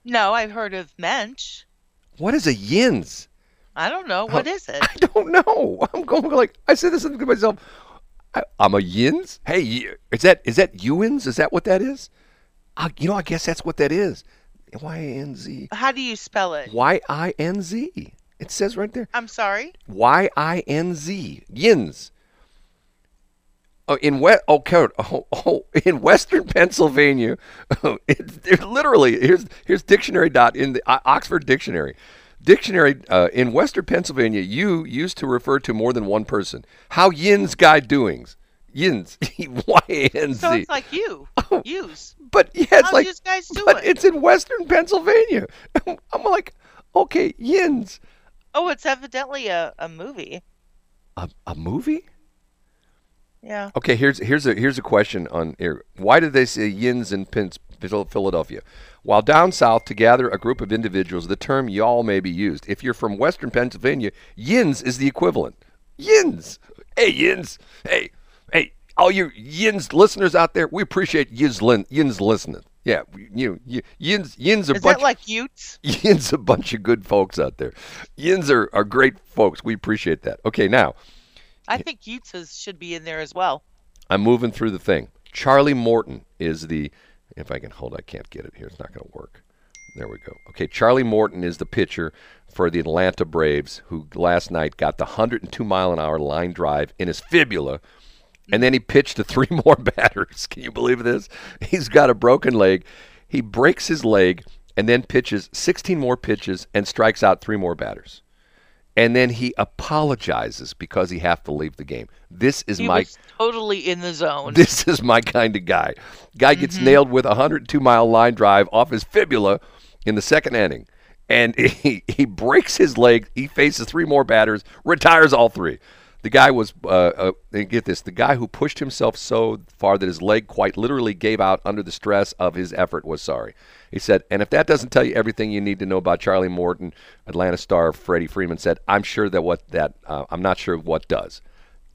No, I've heard of mensch. What is a yins? I don't know. What is it? I don't know. I'm going like I said this to myself. I, I'm a yins. Hey, is that is that Ewins? Is that what that is? Uh, you know, I guess that's what that is. Y A N Z. How do you spell it? Y I N Z. It says right there. I'm sorry. Y I N Z. Yins. Oh, in West, oh, oh, oh, in Western Pennsylvania, it, it literally here's here's dictionary dot in the Oxford Dictionary. Dictionary uh, in Western Pennsylvania, you used to refer to more than one person. How yins guy doings? Yins, Y A N So it's like you. Use. But yeah, it's How's like, yous guys but it's in Western Pennsylvania. I'm like, okay, yins, Oh, it's evidently a, a movie. a, a movie. Yeah. Okay, here's here's a here's a question on here. Why did they say yins in Philadelphia? While down south, to gather a group of individuals, the term y'all may be used. If you're from Western Pennsylvania, yins is the equivalent. Yins. Hey, yins. Hey, hey, all you yins listeners out there, we appreciate yins, lin- yins listening. Yeah, you, you yins yins are Is bunch that like Utes? Yin's a bunch of good folks out there. Yins are, are great folks. We appreciate that. Okay, now I think Utes should be in there as well. I'm moving through the thing. Charlie Morton is the. If I can hold, I can't get it here. It's not going to work. There we go. Okay, Charlie Morton is the pitcher for the Atlanta Braves, who last night got the 102 mile an hour line drive in his fibula, and then he pitched to three more batters. Can you believe this? He's got a broken leg. He breaks his leg and then pitches 16 more pitches and strikes out three more batters. And then he apologizes because he have to leave the game. This is He my was totally in the zone. this is my kind of guy. Guy gets mm-hmm. nailed with a 102 mile line drive off his fibula in the second inning. And he, he breaks his leg. He faces three more batters, retires all three. The guy was, uh, uh, and get this, the guy who pushed himself so far that his leg quite literally gave out under the stress of his effort was sorry. He said, and if that doesn't tell you everything you need to know about Charlie Morton, Atlanta star Freddie Freeman said, I'm sure that what that, uh, I'm not sure what does.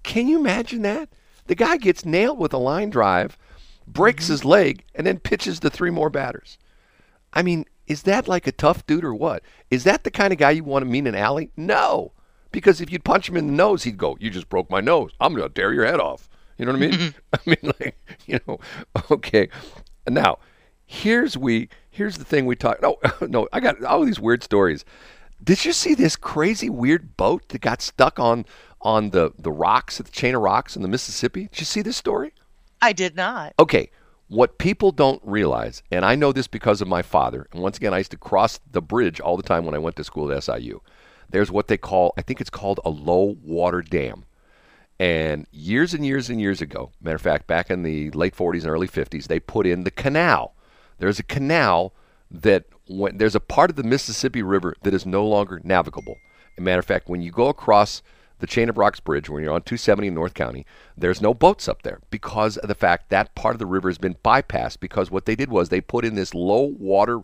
Can you imagine that? The guy gets nailed with a line drive, breaks his leg, and then pitches to three more batters. I mean, is that like a tough dude or what? Is that the kind of guy you want to meet in an alley? No. Because if you'd punch him in the nose, he'd go, You just broke my nose. I'm going to tear your head off. You know what I mean? I mean, like, you know, okay. Now, here's we here's the thing we talk no no, I got all these weird stories. Did you see this crazy weird boat that got stuck on on the, the rocks, the chain of rocks in the Mississippi? Did you see this story? I did not. Okay, what people don't realize, and I know this because of my father, and once again, I used to cross the bridge all the time when I went to school at SIU. There's what they call, I think it's called a low water dam. And years and years and years ago, matter of fact, back in the late 40s and early 50s, they put in the canal. There's a canal that when there's a part of the Mississippi River that is no longer navigable. As matter of fact, when you go across the Chain of Rocks Bridge, when you're on 270 in North County, there's no boats up there because of the fact that part of the river has been bypassed. Because what they did was they put in this low water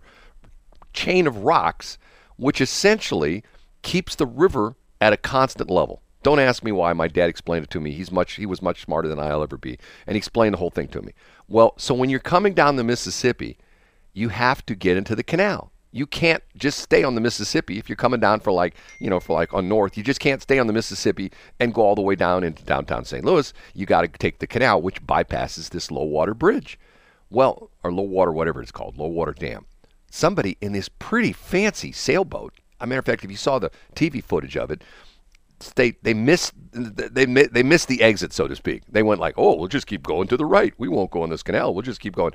chain of rocks, which essentially keeps the river at a constant level. Don't ask me why. My dad explained it to me. He's much he was much smarter than I'll ever be, and he explained the whole thing to me. Well, so when you're coming down the Mississippi, you have to get into the canal. You can't just stay on the Mississippi if you're coming down for like, you know, for like on north. You just can't stay on the Mississippi and go all the way down into downtown St. Louis. You got to take the canal, which bypasses this low water bridge. Well, or low water, whatever it's called, low water dam. Somebody in this pretty fancy sailboat. A matter of fact, if you saw the TV footage of it, they they missed they they missed the exit, so to speak. They went like, oh, we'll just keep going to the right. We won't go on this canal. We'll just keep going.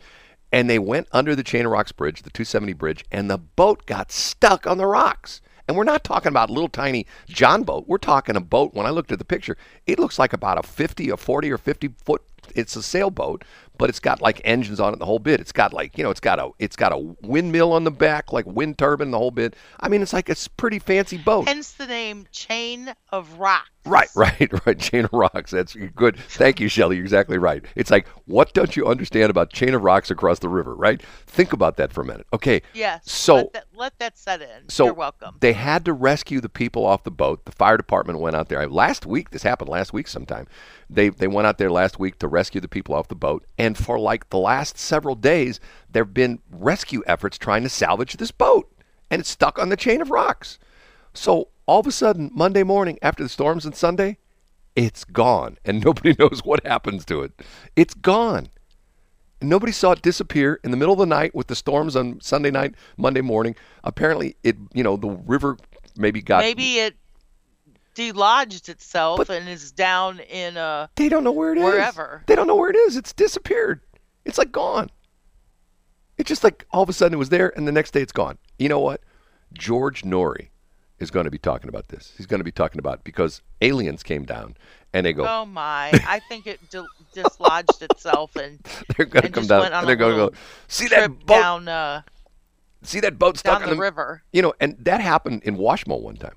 And they went under the Chain of Rocks Bridge, the 270 bridge, and the boat got stuck on the rocks. And we're not talking about a little tiny John boat. We're talking a boat. When I looked at the picture, it looks like about a 50, a 40, or 50 foot. It's a sailboat, but it's got like engines on it the whole bit. It's got like you know, it's got a it's got a windmill on the back, like wind turbine the whole bit. I mean, it's like a pretty fancy boat. Hence the name Chain of Rocks. Right, right, right. Chain of rocks. That's good. Thank you, Shelley. You're exactly right. It's like, what don't you understand about chain of rocks across the river, right? Think about that for a minute. Okay. Yes. So, let that, let that set in. so You're welcome. They had to rescue the people off the boat. The fire department went out there last week. This happened last week sometime. They they went out there last week to rescue the people off the boat, and for like the last several days, there've been rescue efforts trying to salvage this boat, and it's stuck on the chain of rocks. So all of a sudden, Monday morning after the storms and Sunday, it's gone, and nobody knows what happens to it. It's gone. Nobody saw it disappear in the middle of the night with the storms on Sunday night, Monday morning. Apparently, it you know the river maybe got Maybe it delodged itself But- and is down in a. They don't know where it is. Wherever. They don't know where it is. It's disappeared. It's like gone. It's just like all of a sudden it was there and the next day it's gone. You know what? George Noory is going to be talking about this. He's going to be talking about because aliens came down and they go, Oh my! I think it di- dislodged itself and they're going to come down and they're going to go, see that boat? down uh, See that boat stuck down on the river. You know, and that happened in Washmo one time.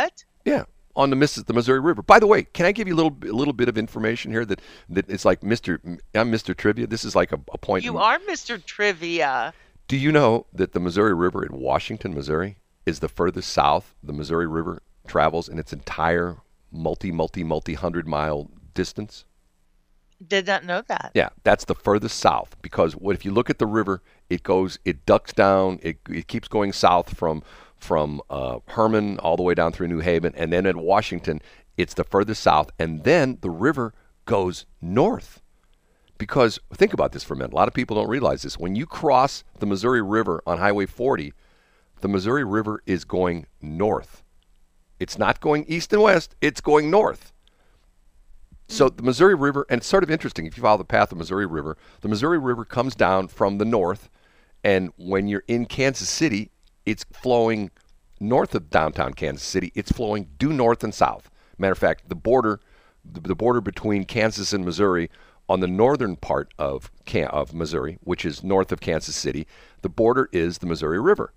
What? Yeah, on the Miss the Missouri River. By the way, can I give you a little a little bit of information here that that it's like Mr. I'm Mr. Trivia. This is like a, a point. You in- are Mr. Trivia. Do you know that the Missouri River in Washington, Missouri, is the furthest south the Missouri River travels in its entire multi multi multi hundred mile distance? Did not know that. Yeah, that's the furthest south because what if you look at the river, it goes, it ducks down, it, it keeps going south from from uh, Hermann all the way down through New Haven, and then at Washington, it's the furthest south, and then the river goes north. Because think about this for a minute. A lot of people don't realize this. When you cross the Missouri River on Highway 40, the Missouri River is going north. It's not going east and west, it's going north. So the Missouri River, and it's sort of interesting if you follow the path of the Missouri River, the Missouri River comes down from the north, and when you're in Kansas City, it's flowing north of downtown Kansas City. It's flowing due north and south. Matter of fact, the border, the, border between Kansas and Missouri, on the northern part of of Missouri, which is north of Kansas City, the border is the Missouri River.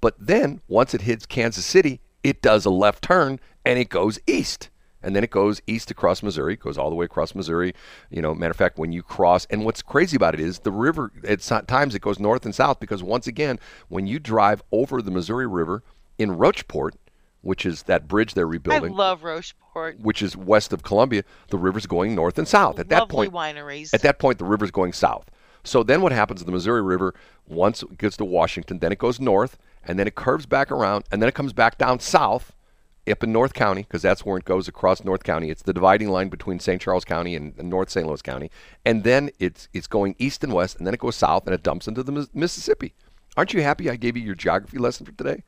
But then once it hits Kansas City, it does a left turn and it goes east. And then it goes east across Missouri, goes all the way across Missouri. You know, matter of fact, when you cross, and what's crazy about it is the river, at times it goes north and south because once again, when you drive over the Missouri River in Rocheport, which is that bridge they're rebuilding. I love Rocheport. which is west of Columbia, the river's going north and south. At that Lovely point, wineries. at that point, the river's going south. So then what happens? The Missouri River, once it gets to Washington, then it goes north, and then it curves back around, and then it comes back down south, up in North County, because that's where it goes across North County. It's the dividing line between St. Charles County and, and North St. Louis County. And then it's it's going east and west, and then it goes south, and it dumps into the Mis- Mississippi. Aren't you happy I gave you your geography lesson for today?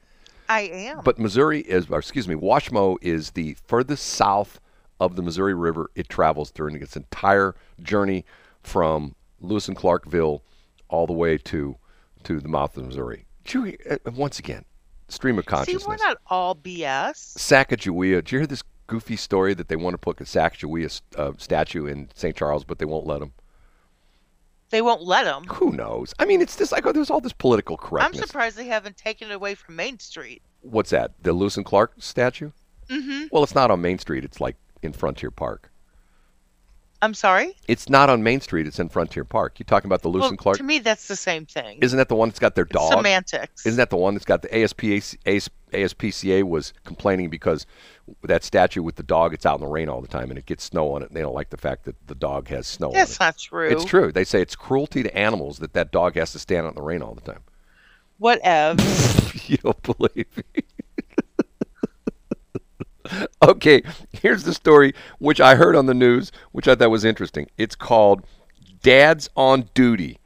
I am. But Missouri is, or excuse me, Washmo is the furthest south of the Missouri River it travels during its entire journey from Lewis and Clarkville all the way to to the mouth of the Missouri. Did uh, once again, stream of consciousness. See, we're not all BS. Sacagawea. Did you hear this goofy story that they want to put a Sacagawea uh, statue in St. Charles, but they won't let them? They won't let them. Who knows? I mean, it's just like oh, there's all this political correctness. I'm surprised they haven't taken it away from Main Street. What's that? The Lewis and Clark statue? Mm-hmm. Well, it's not on Main Street. It's like in Frontier Park. I'm sorry. It's not on Main Street. It's in Frontier Park. You talking about the Lewis Well, and Clark? to me, that's the same thing. Isn't that the one that's got their dog? Semantics. Isn't that the one that's got the ASPCA, AS, ASPCA was complaining because that statue with the dog, it's out in the rain all the time and it gets snow on it. And they don't like the fact that the dog has snow That's on it. not true. It's true. They say it's cruelty to animals that that dog has to stand out in the rain all the time. Whatever. you don't believe me. okay, here's the story which I heard on the news, which I thought was interesting. It's called Dads on Duty,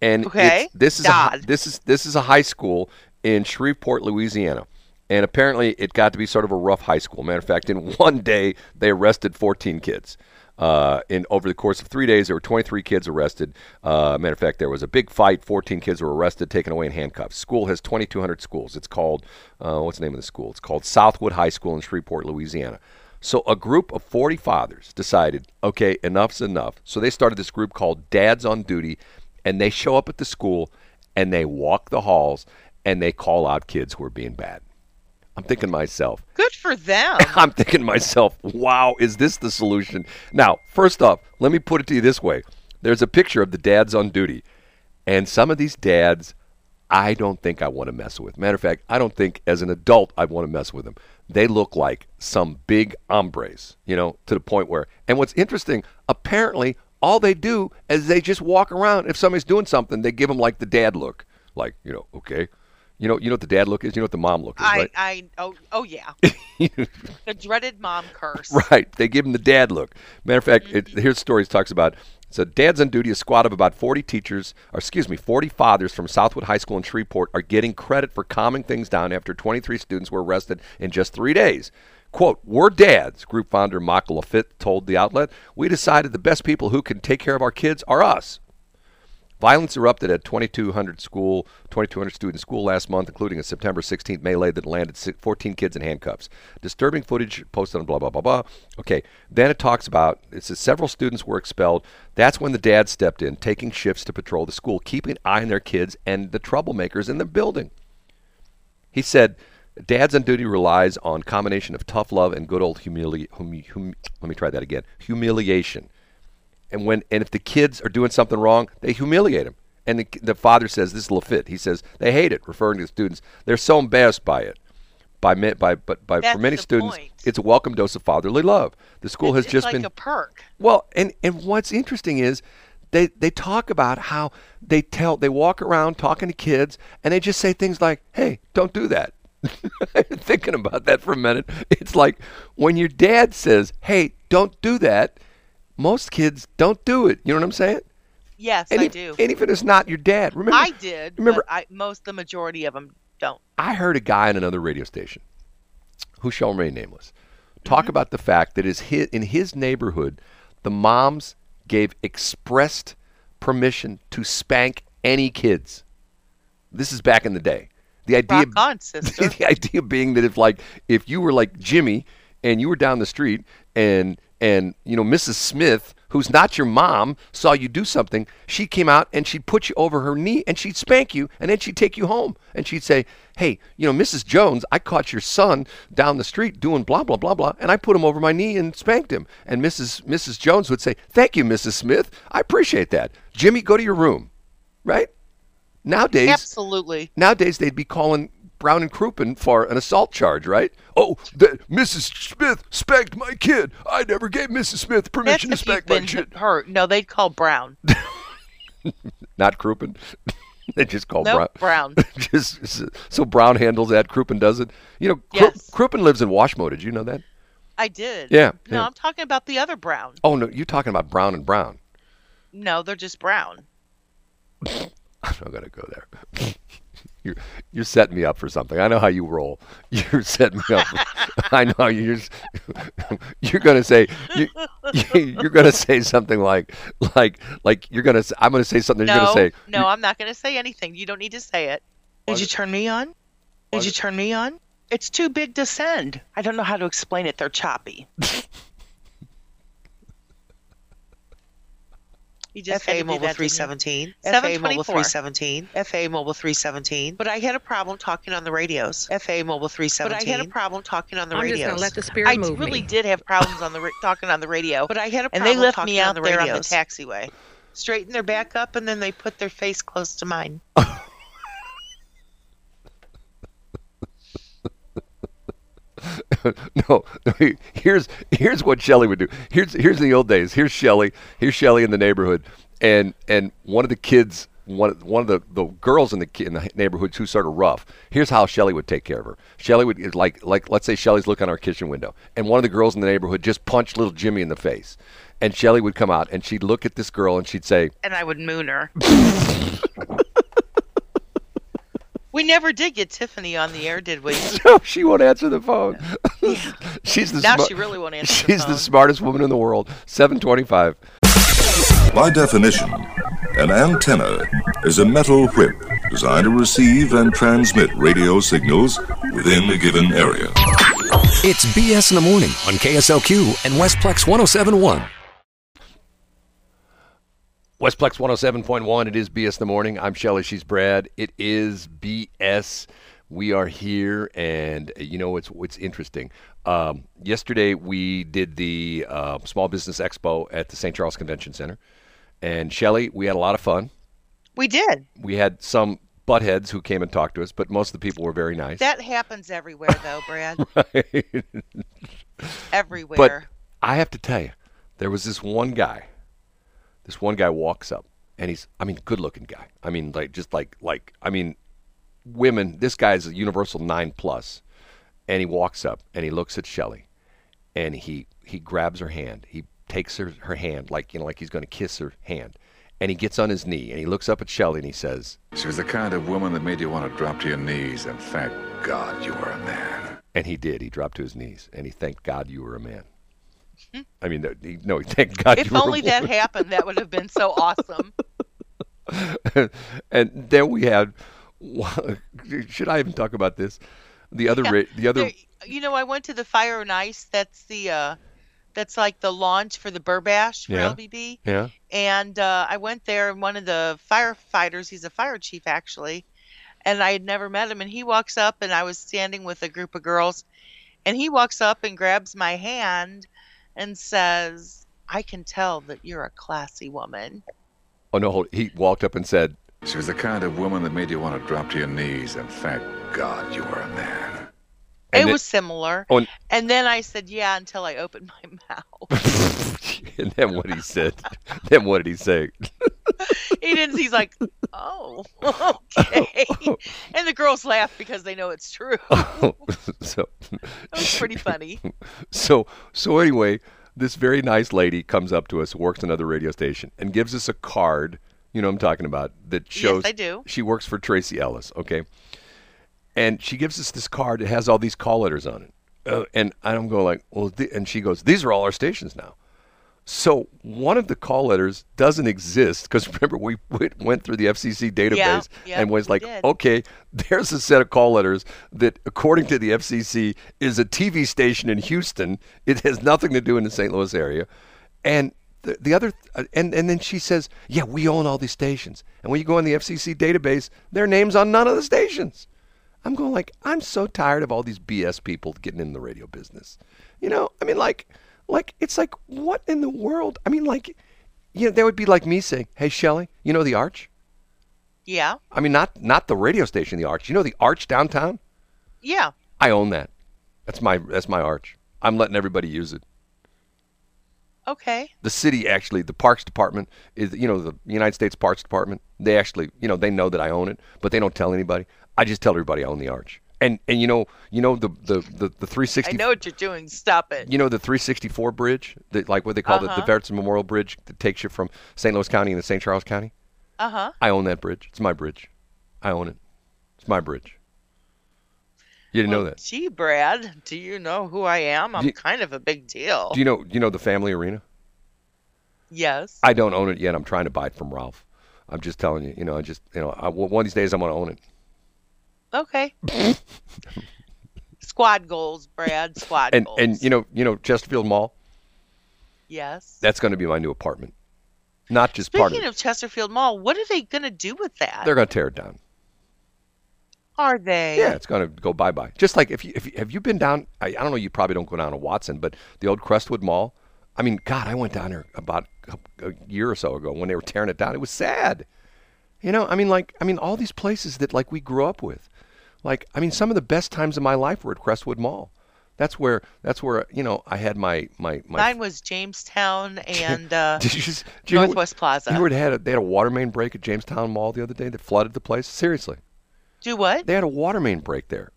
and Okay. it's, this is a, this is this is a high school in Shreveport, Louisiana. And apparently, it got to be sort of a rough high school. Matter of fact, in one day, they arrested 14 kids. Uh, in over the course of three days, there were 23 kids arrested. Uh, matter of fact, there was a big fight. 14 kids were arrested, taken away in handcuffs. School has 2,200 schools. It's called uh, what's the name of the school? It's called Southwood High School in Shreveport, Louisiana. So a group of 40 fathers decided, okay, enough's enough. So they started this group called Dads on Duty, and they show up at the school and they walk the halls and they call out kids who are being bad. I'm thinking to myself, Good for them. I'm thinking to myself, wow, is this the solution? Now, first off, let me put it to you this way. There's a picture of the dads on duty, and some of these dads, I don't think I want to mess with. Matter of fact, I don't think as an adult I want to mess with them. They look like some big hombres, you know, to the point where, and what's interesting, apparently all they do is they just walk around. If somebody's doing something, they give them like the dad look, like, you know, okay. You know, you know what the dad look is. You know what the mom look is, I, right? I, oh, oh yeah. the dreaded mom curse. Right. They give him the dad look. Matter of fact, it, mm-hmm. here's stories talks about. So dads on duty, a squad of about 40 teachers, or excuse me, 40 fathers from Southwood High School in Shreveport are getting credit for calming things down after 23 students were arrested in just three days. Quote, we're dads, group founder Mark Lafitte told the outlet. We decided the best people who can take care of our kids are us. Violence erupted at 2200 school, 2200 student school last month, including a September 16th melee that landed 14 kids in handcuffs. Disturbing footage posted on blah blah blah blah. Okay, then it talks about it says several students were expelled. That's when the dad stepped in, taking shifts to patrol the school, keeping an eye on their kids and the troublemakers in the building. He said, "Dads on duty relies on combination of tough love and good old humili- humi- hum- let me try that again. Humiliation." And when and if the kids are doing something wrong, they humiliate them. And the, the father says this is Lafitte. He says they hate it, referring to the students. They're so embarrassed by it. By by but by for many students, point. it's a welcome dose of fatherly love. The school has it's just like been a perk. well, and and what's interesting is they they talk about how they tell they walk around talking to kids and they just say things like, "Hey, don't do that." Thinking about that for a minute, it's like when your dad says, "Hey, don't do that." Most kids don't do it. You know what I'm saying? Yes, And I if, do. And if it is not your dad, remember? I did. Remember, I, most, the majority of them don't. I heard a guy on another radio station, who shall remain nameless, talk Mm-hmm. about the fact that is his, in his neighborhood, the moms gave expressed permission to spank any kids. This is back in the day. The idea, on, the idea being that if like if you were like Jimmy and you were down the street and and you know Mrs. Smith, who's not your mom, saw you do something, she came out and she'd put you over her knee and she'd spank you and then she'd take you home and she'd say, "Hey, you know, Mrs. Jones, I caught your son down the street doing blah blah blah blah and I put him over my knee and spanked him." And Mrs. Mrs. Jones would say, "Thank you, Mrs. Smith. I appreciate that. Jimmy, go to your room." Right? Nowadays, Absolutely. nowadays they'd be calling Brown and Crouppen for an assault charge, right? Oh, the, Mrs. Smith spanked my kid. I never gave Mrs. Smith That's permission to if spank my kid. hurt. No, they'd call Brown. Not Crouppen. they just call Nope, Brown. Brown. just so Brown handles that. Crouppen does it. You know, Yes. Crouppen lives in Washmo. Did you know that? I did. Yeah, No, yeah. I'm talking about the other Brown. Oh no, you're talking about Brown and Brown. No, they're just Brown. I'm not gonna go there. You're you're setting me up for something. I know how you roll. You're setting me up. I know you're. You're gonna say you, you're gonna say something like like like you're gonna. I'm gonna say something. You're gonna say no, I'm not going to say anything. You don't need to say it. Did you turn me on? Did you turn me on? It's too big to send. I don't know how to explain it. They're choppy. You just FA Mobile that, didn't you? 317. FA Mobile 317. FA Mobile 317. But I had a problem talking on the radios. FA Mobile 317. But 317. I had a problem talking on the I'm just radios. gonna let the spirit I move really me. did have problems on the ra- talking on the radio. But I had a problem and problem they left talking me on out the there on the taxiway. Straightened their back up and then they put their face close to mine. no. Here's here's what Shelley would do. Here's here's the old days. Here's Shelley. Here's Shelley in the neighborhood, and and one of the kids one one of the, the girls in the in the neighborhood who's sort of rough. Here's how Shelly would take care of her. Shelly would like like let's say Shelly's looking out our kitchen window, and one of the girls in the neighborhood just punched little Jimmy in the face, and Shelly would come out and she'd look at this girl and she'd say, And I would moon her. we never did get Tiffany on the air, did we? "No, she won't answer the phone." she's the Now smart- she really won't answer She's the phone. smartest woman in the world. Seven twenty-five. By definition, an antenna is a metal whip designed to receive and transmit radio signals within a given area. It's BS in the morning on KSLQ and Westplex 1071. Westplex 107.1. It is BS in the morning. I'm Shelly. She's Brad. It is BS. We are here, and uh, you know it's it's interesting. Um, yesterday we did the uh, Small Business Expo at the St. Charles Convention Center, and Shelly, we had a lot of fun. We did. We had some buttheads who came and talked to us, but most of the people were very nice. That happens everywhere, though, Brad. Everywhere. But I have to tell you, there was this one guy. This one guy walks up, and he's, I mean, good-looking guy. I mean, like just like like I mean, women. This guy's a universal nine plus, and he walks up and he looks at Shelly, and he he grabs her hand. He takes her her hand like you know like he's going to kiss her hand, and he gets on his knee and he looks up at Shelly and he says, She was the kind of woman that made you want to drop to your knees and thank God you were a man. and he did. He dropped to his knees and he thanked God you were a man. I mean, no, he, no, he thanked God. if only that happened, that would have been so awesome. and then we had. Should I even talk about this? The other, Yeah. ra- the other. There- you know, I went to the Fire and Ice. That's the, uh, that's like the launch for the Burbash for Yeah. LBB. Yeah. And uh, I went there, and one of the firefighters, he's a fire chief actually, and I had never met him. And he walks up, and I was standing with a group of girls, and he walks up and grabs my hand and says, I can tell that you're a classy woman. Oh no! hold- He walked up and said, She was the kind of woman that made you want to drop to your knees and thank God you were a man. It was similar. Oh, and- then I said, yeah, until I opened my mouth. and then what he said. then what did he say? he didn't. He's like, oh, okay. and the girls laugh because they know it's true. so It was pretty funny. so so anyway, this very nice lady comes up to us, works another radio station, and gives us a card. You know what I'm talking about that shows. Yes, I do. she works for Tracy Ellis. Okay, and she gives us this card. It has all these call letters on it, uh, and I'm going like, well, and she goes, these are all our stations now. So one of the call letters doesn't exist because remember we went through the FCC database yeah, and was like, did. okay, there's a set of call letters that, according to the FCC, is a TV station in Houston. It has nothing to do in the St. Louis area, and the, the other, uh, and and then she says, yeah, we own all these stations, and when you go in the FCC database, their names on none of the stations. I'm going like, I'm so tired of all these BS people getting in the radio business. You know, I mean, like, like it's like, what in the world? I mean, like, you know, that would be like me saying, "Hey, Shelley, you know the Arch? Yeah, I mean, not not the radio station, the Arch. You know the Arch downtown? yeah. I own that. That's my that's my Arch. I'm letting everybody use it. Okay. The city actually, the Parks Department is, you know, the United States Parks Department. They actually, you know, they know that I own it, but they don't tell anybody. I just tell everybody I own the Arch. And and you know, you know the the the, the 360. I know what you're doing. Stop it. You know the 364 bridge, that like what they call the, the Uh-huh. Veterans Memorial Bridge that takes you from St. Louis County into St. Charles County. Uh huh. I own that bridge. It's my bridge. I own it. It's my bridge. You didn't know that. Gee, Brad, do you know who I am? I'm you- kind of a big deal. Do you know? Do you know the Family Arena? yes. I don't own it yet. I'm trying to buy it from Ralph. I'm just telling you. You know, I just you know, I, one of these days I'm going to own it. Okay. Squad goals, Brad. Squad And goals. and you know you know Chesterfield Mall. Yes. That's going to be my new apartment. Not just part of Speaking of Chesterfield Mall, what are they going to do with that? They're going to tear it down. Are they? Yeah, it's going to go bye bye. Just like if you, if you, have you been down? I, I don't know. You probably don't go down to Watson, but the old Crestwood Mall. I mean, God, I went down there about a, a year or so ago when they were tearing it down. It was sad. You know, I mean, like, I mean, all these places that like we grew up with. Like, I mean, some of the best times of my life were at Crestwood Mall. That's where that's where you know I had my my my. Mine was Jamestown and uh, did you just, did you know- Northwest Plaza. You had a, they had a water main break at Jamestown Mall the other day that flooded the place. Seriously, Do what? they had a water main break there.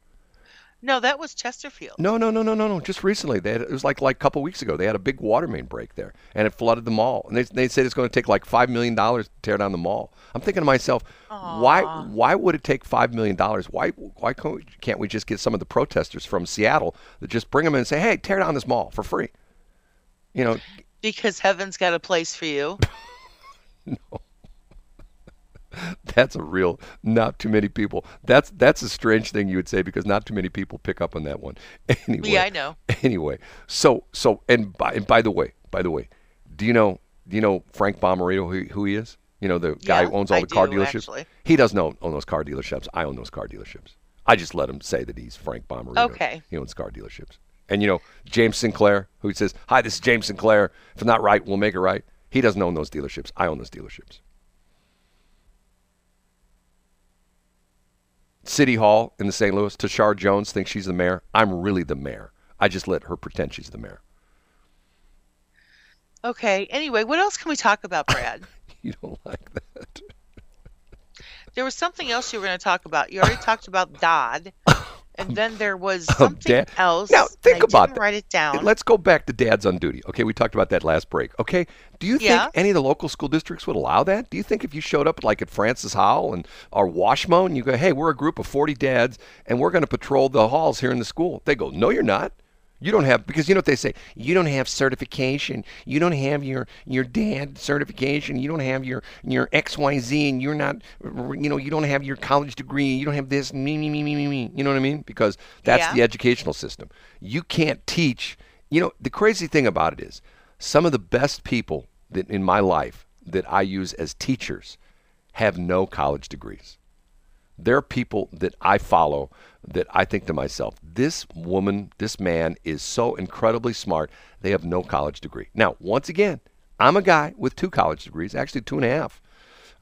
No, that was Chesterfield. No, no, no, no, no, no. Just recently, they had, it was like like a couple weeks ago. They had a big water main break there, and it flooded the mall. And they they said it's going to take like five million dollars to tear down the mall. I'm thinking to myself, why why would it take five million dollars? Why why can't we- can't we just get some of the protesters from Seattle that just bring them in and say, hey, tear down this mall for free? You know, Because heaven's got a place for you. That's a real not too many people. That's that's a strange thing you would say because not too many people pick up on that one. Anyway. Yeah, I know. Anyway, so so and by and by the way, by the way, do you know do you know Frank Bommarito who, who he is? You know the guy Yeah, who owns all I the car do, dealerships. actually. He doesn't own, own those car dealerships. I own those car dealerships. I just let him say that he's Frank Bommarito. Okay. He owns car dealerships. And you know James Sinclair, who says, "Hi, this is James Sinclair. If it's not right, we'll make it right." He doesn't own those dealerships. I own those dealerships. City Hall in the St. Louis, Tishaura Jones thinks she's the mayor. I'm really the mayor. I just let her pretend she's the mayor. Okay. Anyway, what else can we talk about, Brad? You don't like that. there was something else you were going to talk about. You already talked about Dodd, and then there was Oh, something Dad. else. Now, think about that. Write it down. Let's go back to dad's on duty. Okay, we talked about that last break. Okay, do you Yeah. think any of the local school districts would allow that? Do you think if you showed up like at Francis Howell and or Washmo and you go, hey, we're a group of 40 dads and we're going to patrol the halls here in the school? They go, no, you're not. You don't have because you know what they say. You don't have certification. You don't have your your dad certification. You don't have your your X Y Z, and you're not. You know you don't have your college degree. You don't have this. Me me me me me me. You know what I mean? Because that's Yeah. the educational system. You can't teach. You know the crazy thing about it is some of the best people that in my life that I use as teachers have no college degrees there are people that I follow that I think to myself, this woman, this man is so incredibly smart. They have no college degree. Now, once again, I'm a guy with two college degrees, actually two and a half.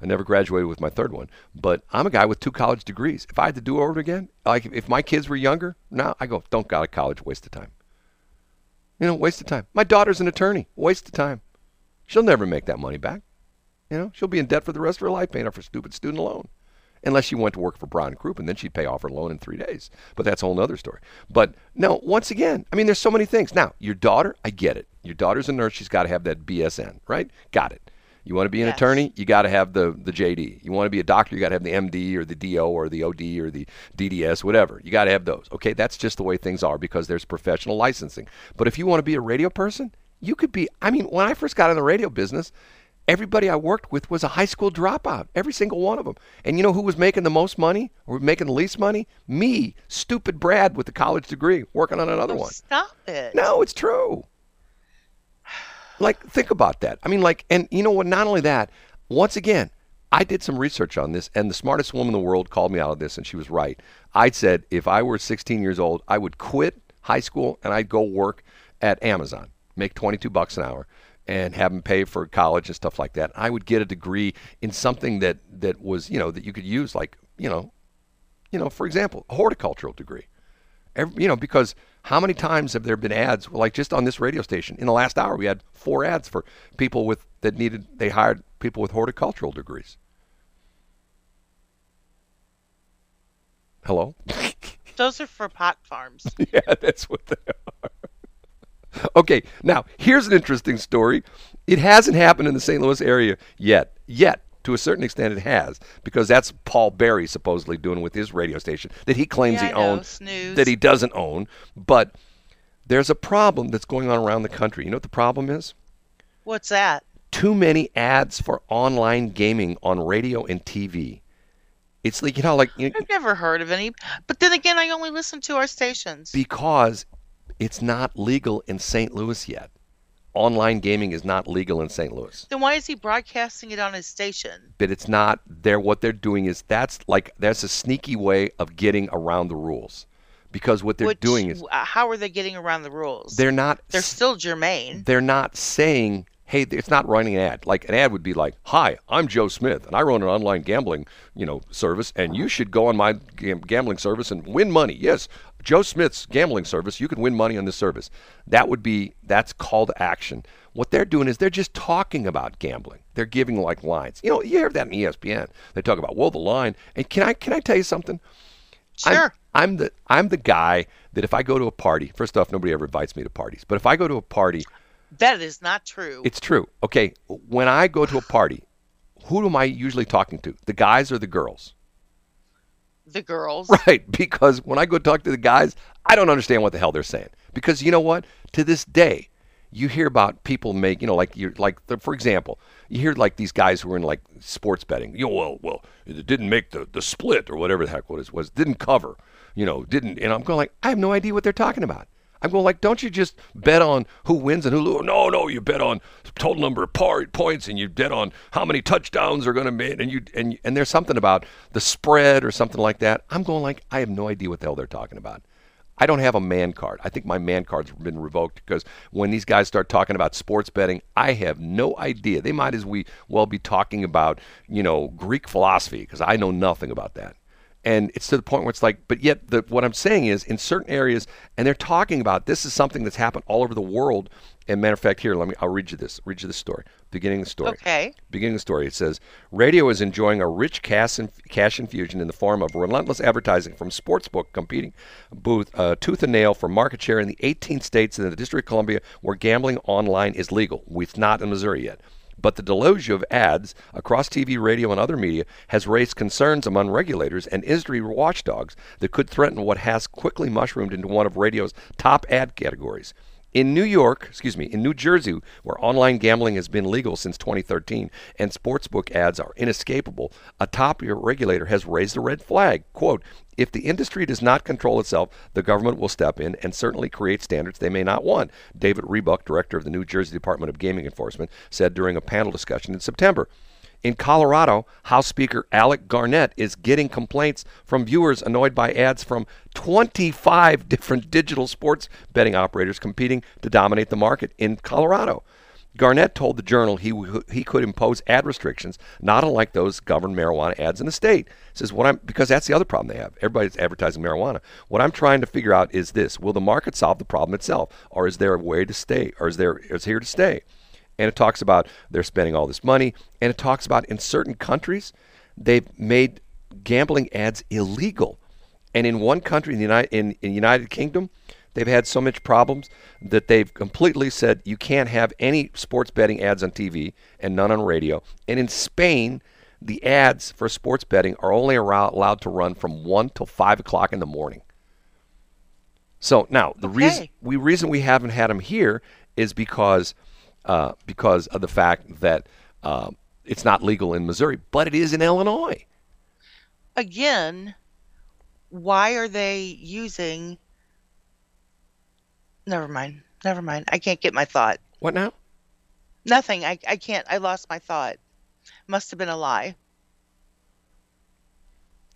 I never graduated with my third one, but I'm a guy with two college degrees. If I had to do it over again, like if my kids were younger, now I go, don't go to college, waste of time. You know, waste of time. My daughter's an attorney, waste of time. She'll never make that money back. You know, she'll be in debt for the rest of her life paying off her stupid student loan. Unless she went to work for Brown and Croup, and then she'd pay off her loan in three days. But that's a whole other story. But no, once again, I mean, there's so many things. Now, your daughter, I get it. Your daughter's a nurse. She's got to have that BSN, right? Got it. You want to be an Yes. attorney, you got to have the, the JD. You want to be a doctor, you got to have the MD or the DO or the OD or the DDS, whatever. You got to have those. Okay, that's just the way things are because there's professional licensing. But if you want to be a radio person, you could be. I mean, when I first got in the radio business, everybody I worked with was a high school dropout, every single one of them. And you know who was making the most money or making the least money? Me, stupid Brad with the college degree, working on another Oh, one. Stop it. No, it's true. Like, think about that. I mean, like, and you know what? Not only that, once again, I did some research on this, and the smartest woman in the world called me out of this, and she was right. I said if I were 16 years old, I would quit high school and I'd go work at Amazon, make 22 bucks an hour, and have them pay for college and stuff like that. I would get a degree in something that that was, you know, that you could use, like, you know, you know, for example, a horticultural degree. Every, you know, because how many times have there been ads like just on this radio station? In the last hour, we had four ads for people with that needed. They hired people with horticultural degrees. Hello. Those are for pot farms. yeah, that's what they are. Okay, now here's an interesting story. It hasn't happened in the St. Louis area yet. Yet, to a certain extent, it has because that's Paul Barry supposedly doing with his radio station that he claims Yeah, he owns, that he doesn't own. But there's a problem that's going on around the country. You know what the problem is? What's that? Too many ads for online gaming on radio and TV. It's like you know, like you, I've never heard of any. But then again, I only listen to our stations. because it's not legal in St. Louis yet. Online gaming is not legal in St. Louis. then why is he broadcasting it on his station? But it's not there what they're doing is that's like that's a sneaky way of getting around the rules. Because what they're Which- doing is uh, how are they getting around the rules? they're not They're still germane. they're not saying hey it's not running an ad like an ad would be like hi i'm joe smith and i run an online gambling you know service and you should go on my gam- gambling service and win money yes Joe Smith's gambling service, you can win money on this service. That would be that's call to action. What they're doing is they're just talking about gambling. They're giving like lines. You know, you hear that in ESPN. They talk about well the line. And can I can I tell you something? I'm- Sure. I'm, the I'm the guy that if I go to a party, first off, nobody ever invites me to parties. But if I go to a party, That is not true. it's true. Okay, when I go to a party, who am I usually talking to? The guys or the girls? The girls. Right, because when I go talk to the guys, I don't understand what the hell they're saying. Because you know what? To this day, you hear about people make, you know, like you like the, for example, you hear like these guys who are in like sports betting. You know, well, well, it didn't make the, the split or whatever the heck what it was, didn't cover, you know, didn't. And I'm going like, I have no idea what they're talking about. I'm going like, don't you just bet on who wins and who loses? No, no, you bet on total number of par- points and you bet on how many touchdowns are going to make, and you and and there's something about the spread or something like that. I'm going like, I have no idea what the hell they're talking about. I don't have a man card. I think my man card's been revoked because when these guys start talking about sports betting, I have no idea. They might as we well be talking about, you know, Greek philosophy because I know nothing about that. And it's to the point where it's like, but yet the, what I'm saying is in certain areas, and they're talking about this is something that's happened all over the world. And matter of fact, here, let me, I'll read you this, read you this story, beginning of the story. Okay. Beginning of the story, it says radio is enjoying a rich cash, inf- cash infusion in the form of relentless advertising from sportsbook competing booth uh, tooth and nail for market share in the 18 states and the District of Columbia where gambling online is legal. It's not in Missouri yet. But the deluge of ads across TV, radio, and other media has raised concerns among regulators and industry watchdogs that could threaten what has quickly mushroomed into one of radio's top ad categories. In New York, excuse me, in New Jersey, where online gambling has been legal since 2013 and sportsbook ads are inescapable, a top regulator has raised a red flag. Quote, if the industry does not control itself, the government will step in and certainly create standards they may not want, David Rebuck, director of the New Jersey Department of Gaming Enforcement, said during a panel discussion in September. In Colorado, House Speaker Alec Garnett is getting complaints from viewers annoyed by ads from 25 different digital sports betting operators competing to dominate the market in Colorado. Garnett told the Journal he w- he could impose ad restrictions not unlike those govern marijuana ads in the state. Says what I'm because that's the other problem they have. Everybody's advertising marijuana. What I'm trying to figure out is this: Will the market solve the problem itself, or is there a way to stay, or is there is here to stay? And it talks about they're spending all this money, and it talks about in certain countries they've made gambling ads illegal, and in one country, in the United in, in United Kingdom, they've had so much problems that they've completely said you can't have any sports betting ads on TV and none on radio, and in Spain. The ads for sports betting are only allowed to run from one till five o'clock in the morning. So now the reason we reason we haven't had them here is because uh, because of the fact that um, it's not legal in Missouri, but it is in Illinois. Again, why are they using? Never mind. Never mind. I can't get my thought. What now? Nothing. I, I can't. I lost my thought. Must have been a lie.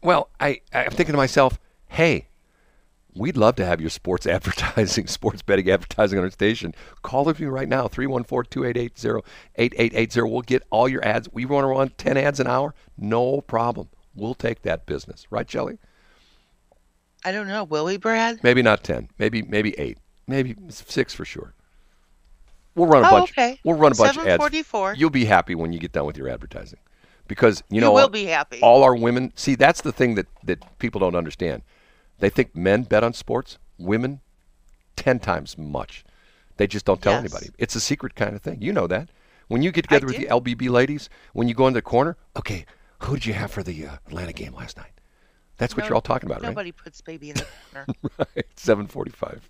Well, I I'm thinking to myself, hey, we'd love to have your sports advertising, sports betting advertising on our station. Call us me right now, 314-288-0880. We'll get all your ads. We want to run 10 ads an hour? No problem. We'll take that business. Right, Shelley? I don't know. Will we, Brad? Maybe not 10. Maybe maybe 8. Maybe 6 for sure. We'll run a Oh, bunch. okay. We'll run a bunch of ads. 744. You'll be happy when you get done with your advertising, because you You know will all- be happy. All our women see that's the thing that that people don't understand. They think men bet on sports, women ten times much. They just don't tell Yes. anybody. It's a secret kind of thing. You know that. When you get together with do. the LBB ladies, when you go in the corner, okay, who did you have for the uh, Atlanta game last night? That's what No- you're all talking about, Nobody puts baby in the corner. right? Right. Seven forty-five.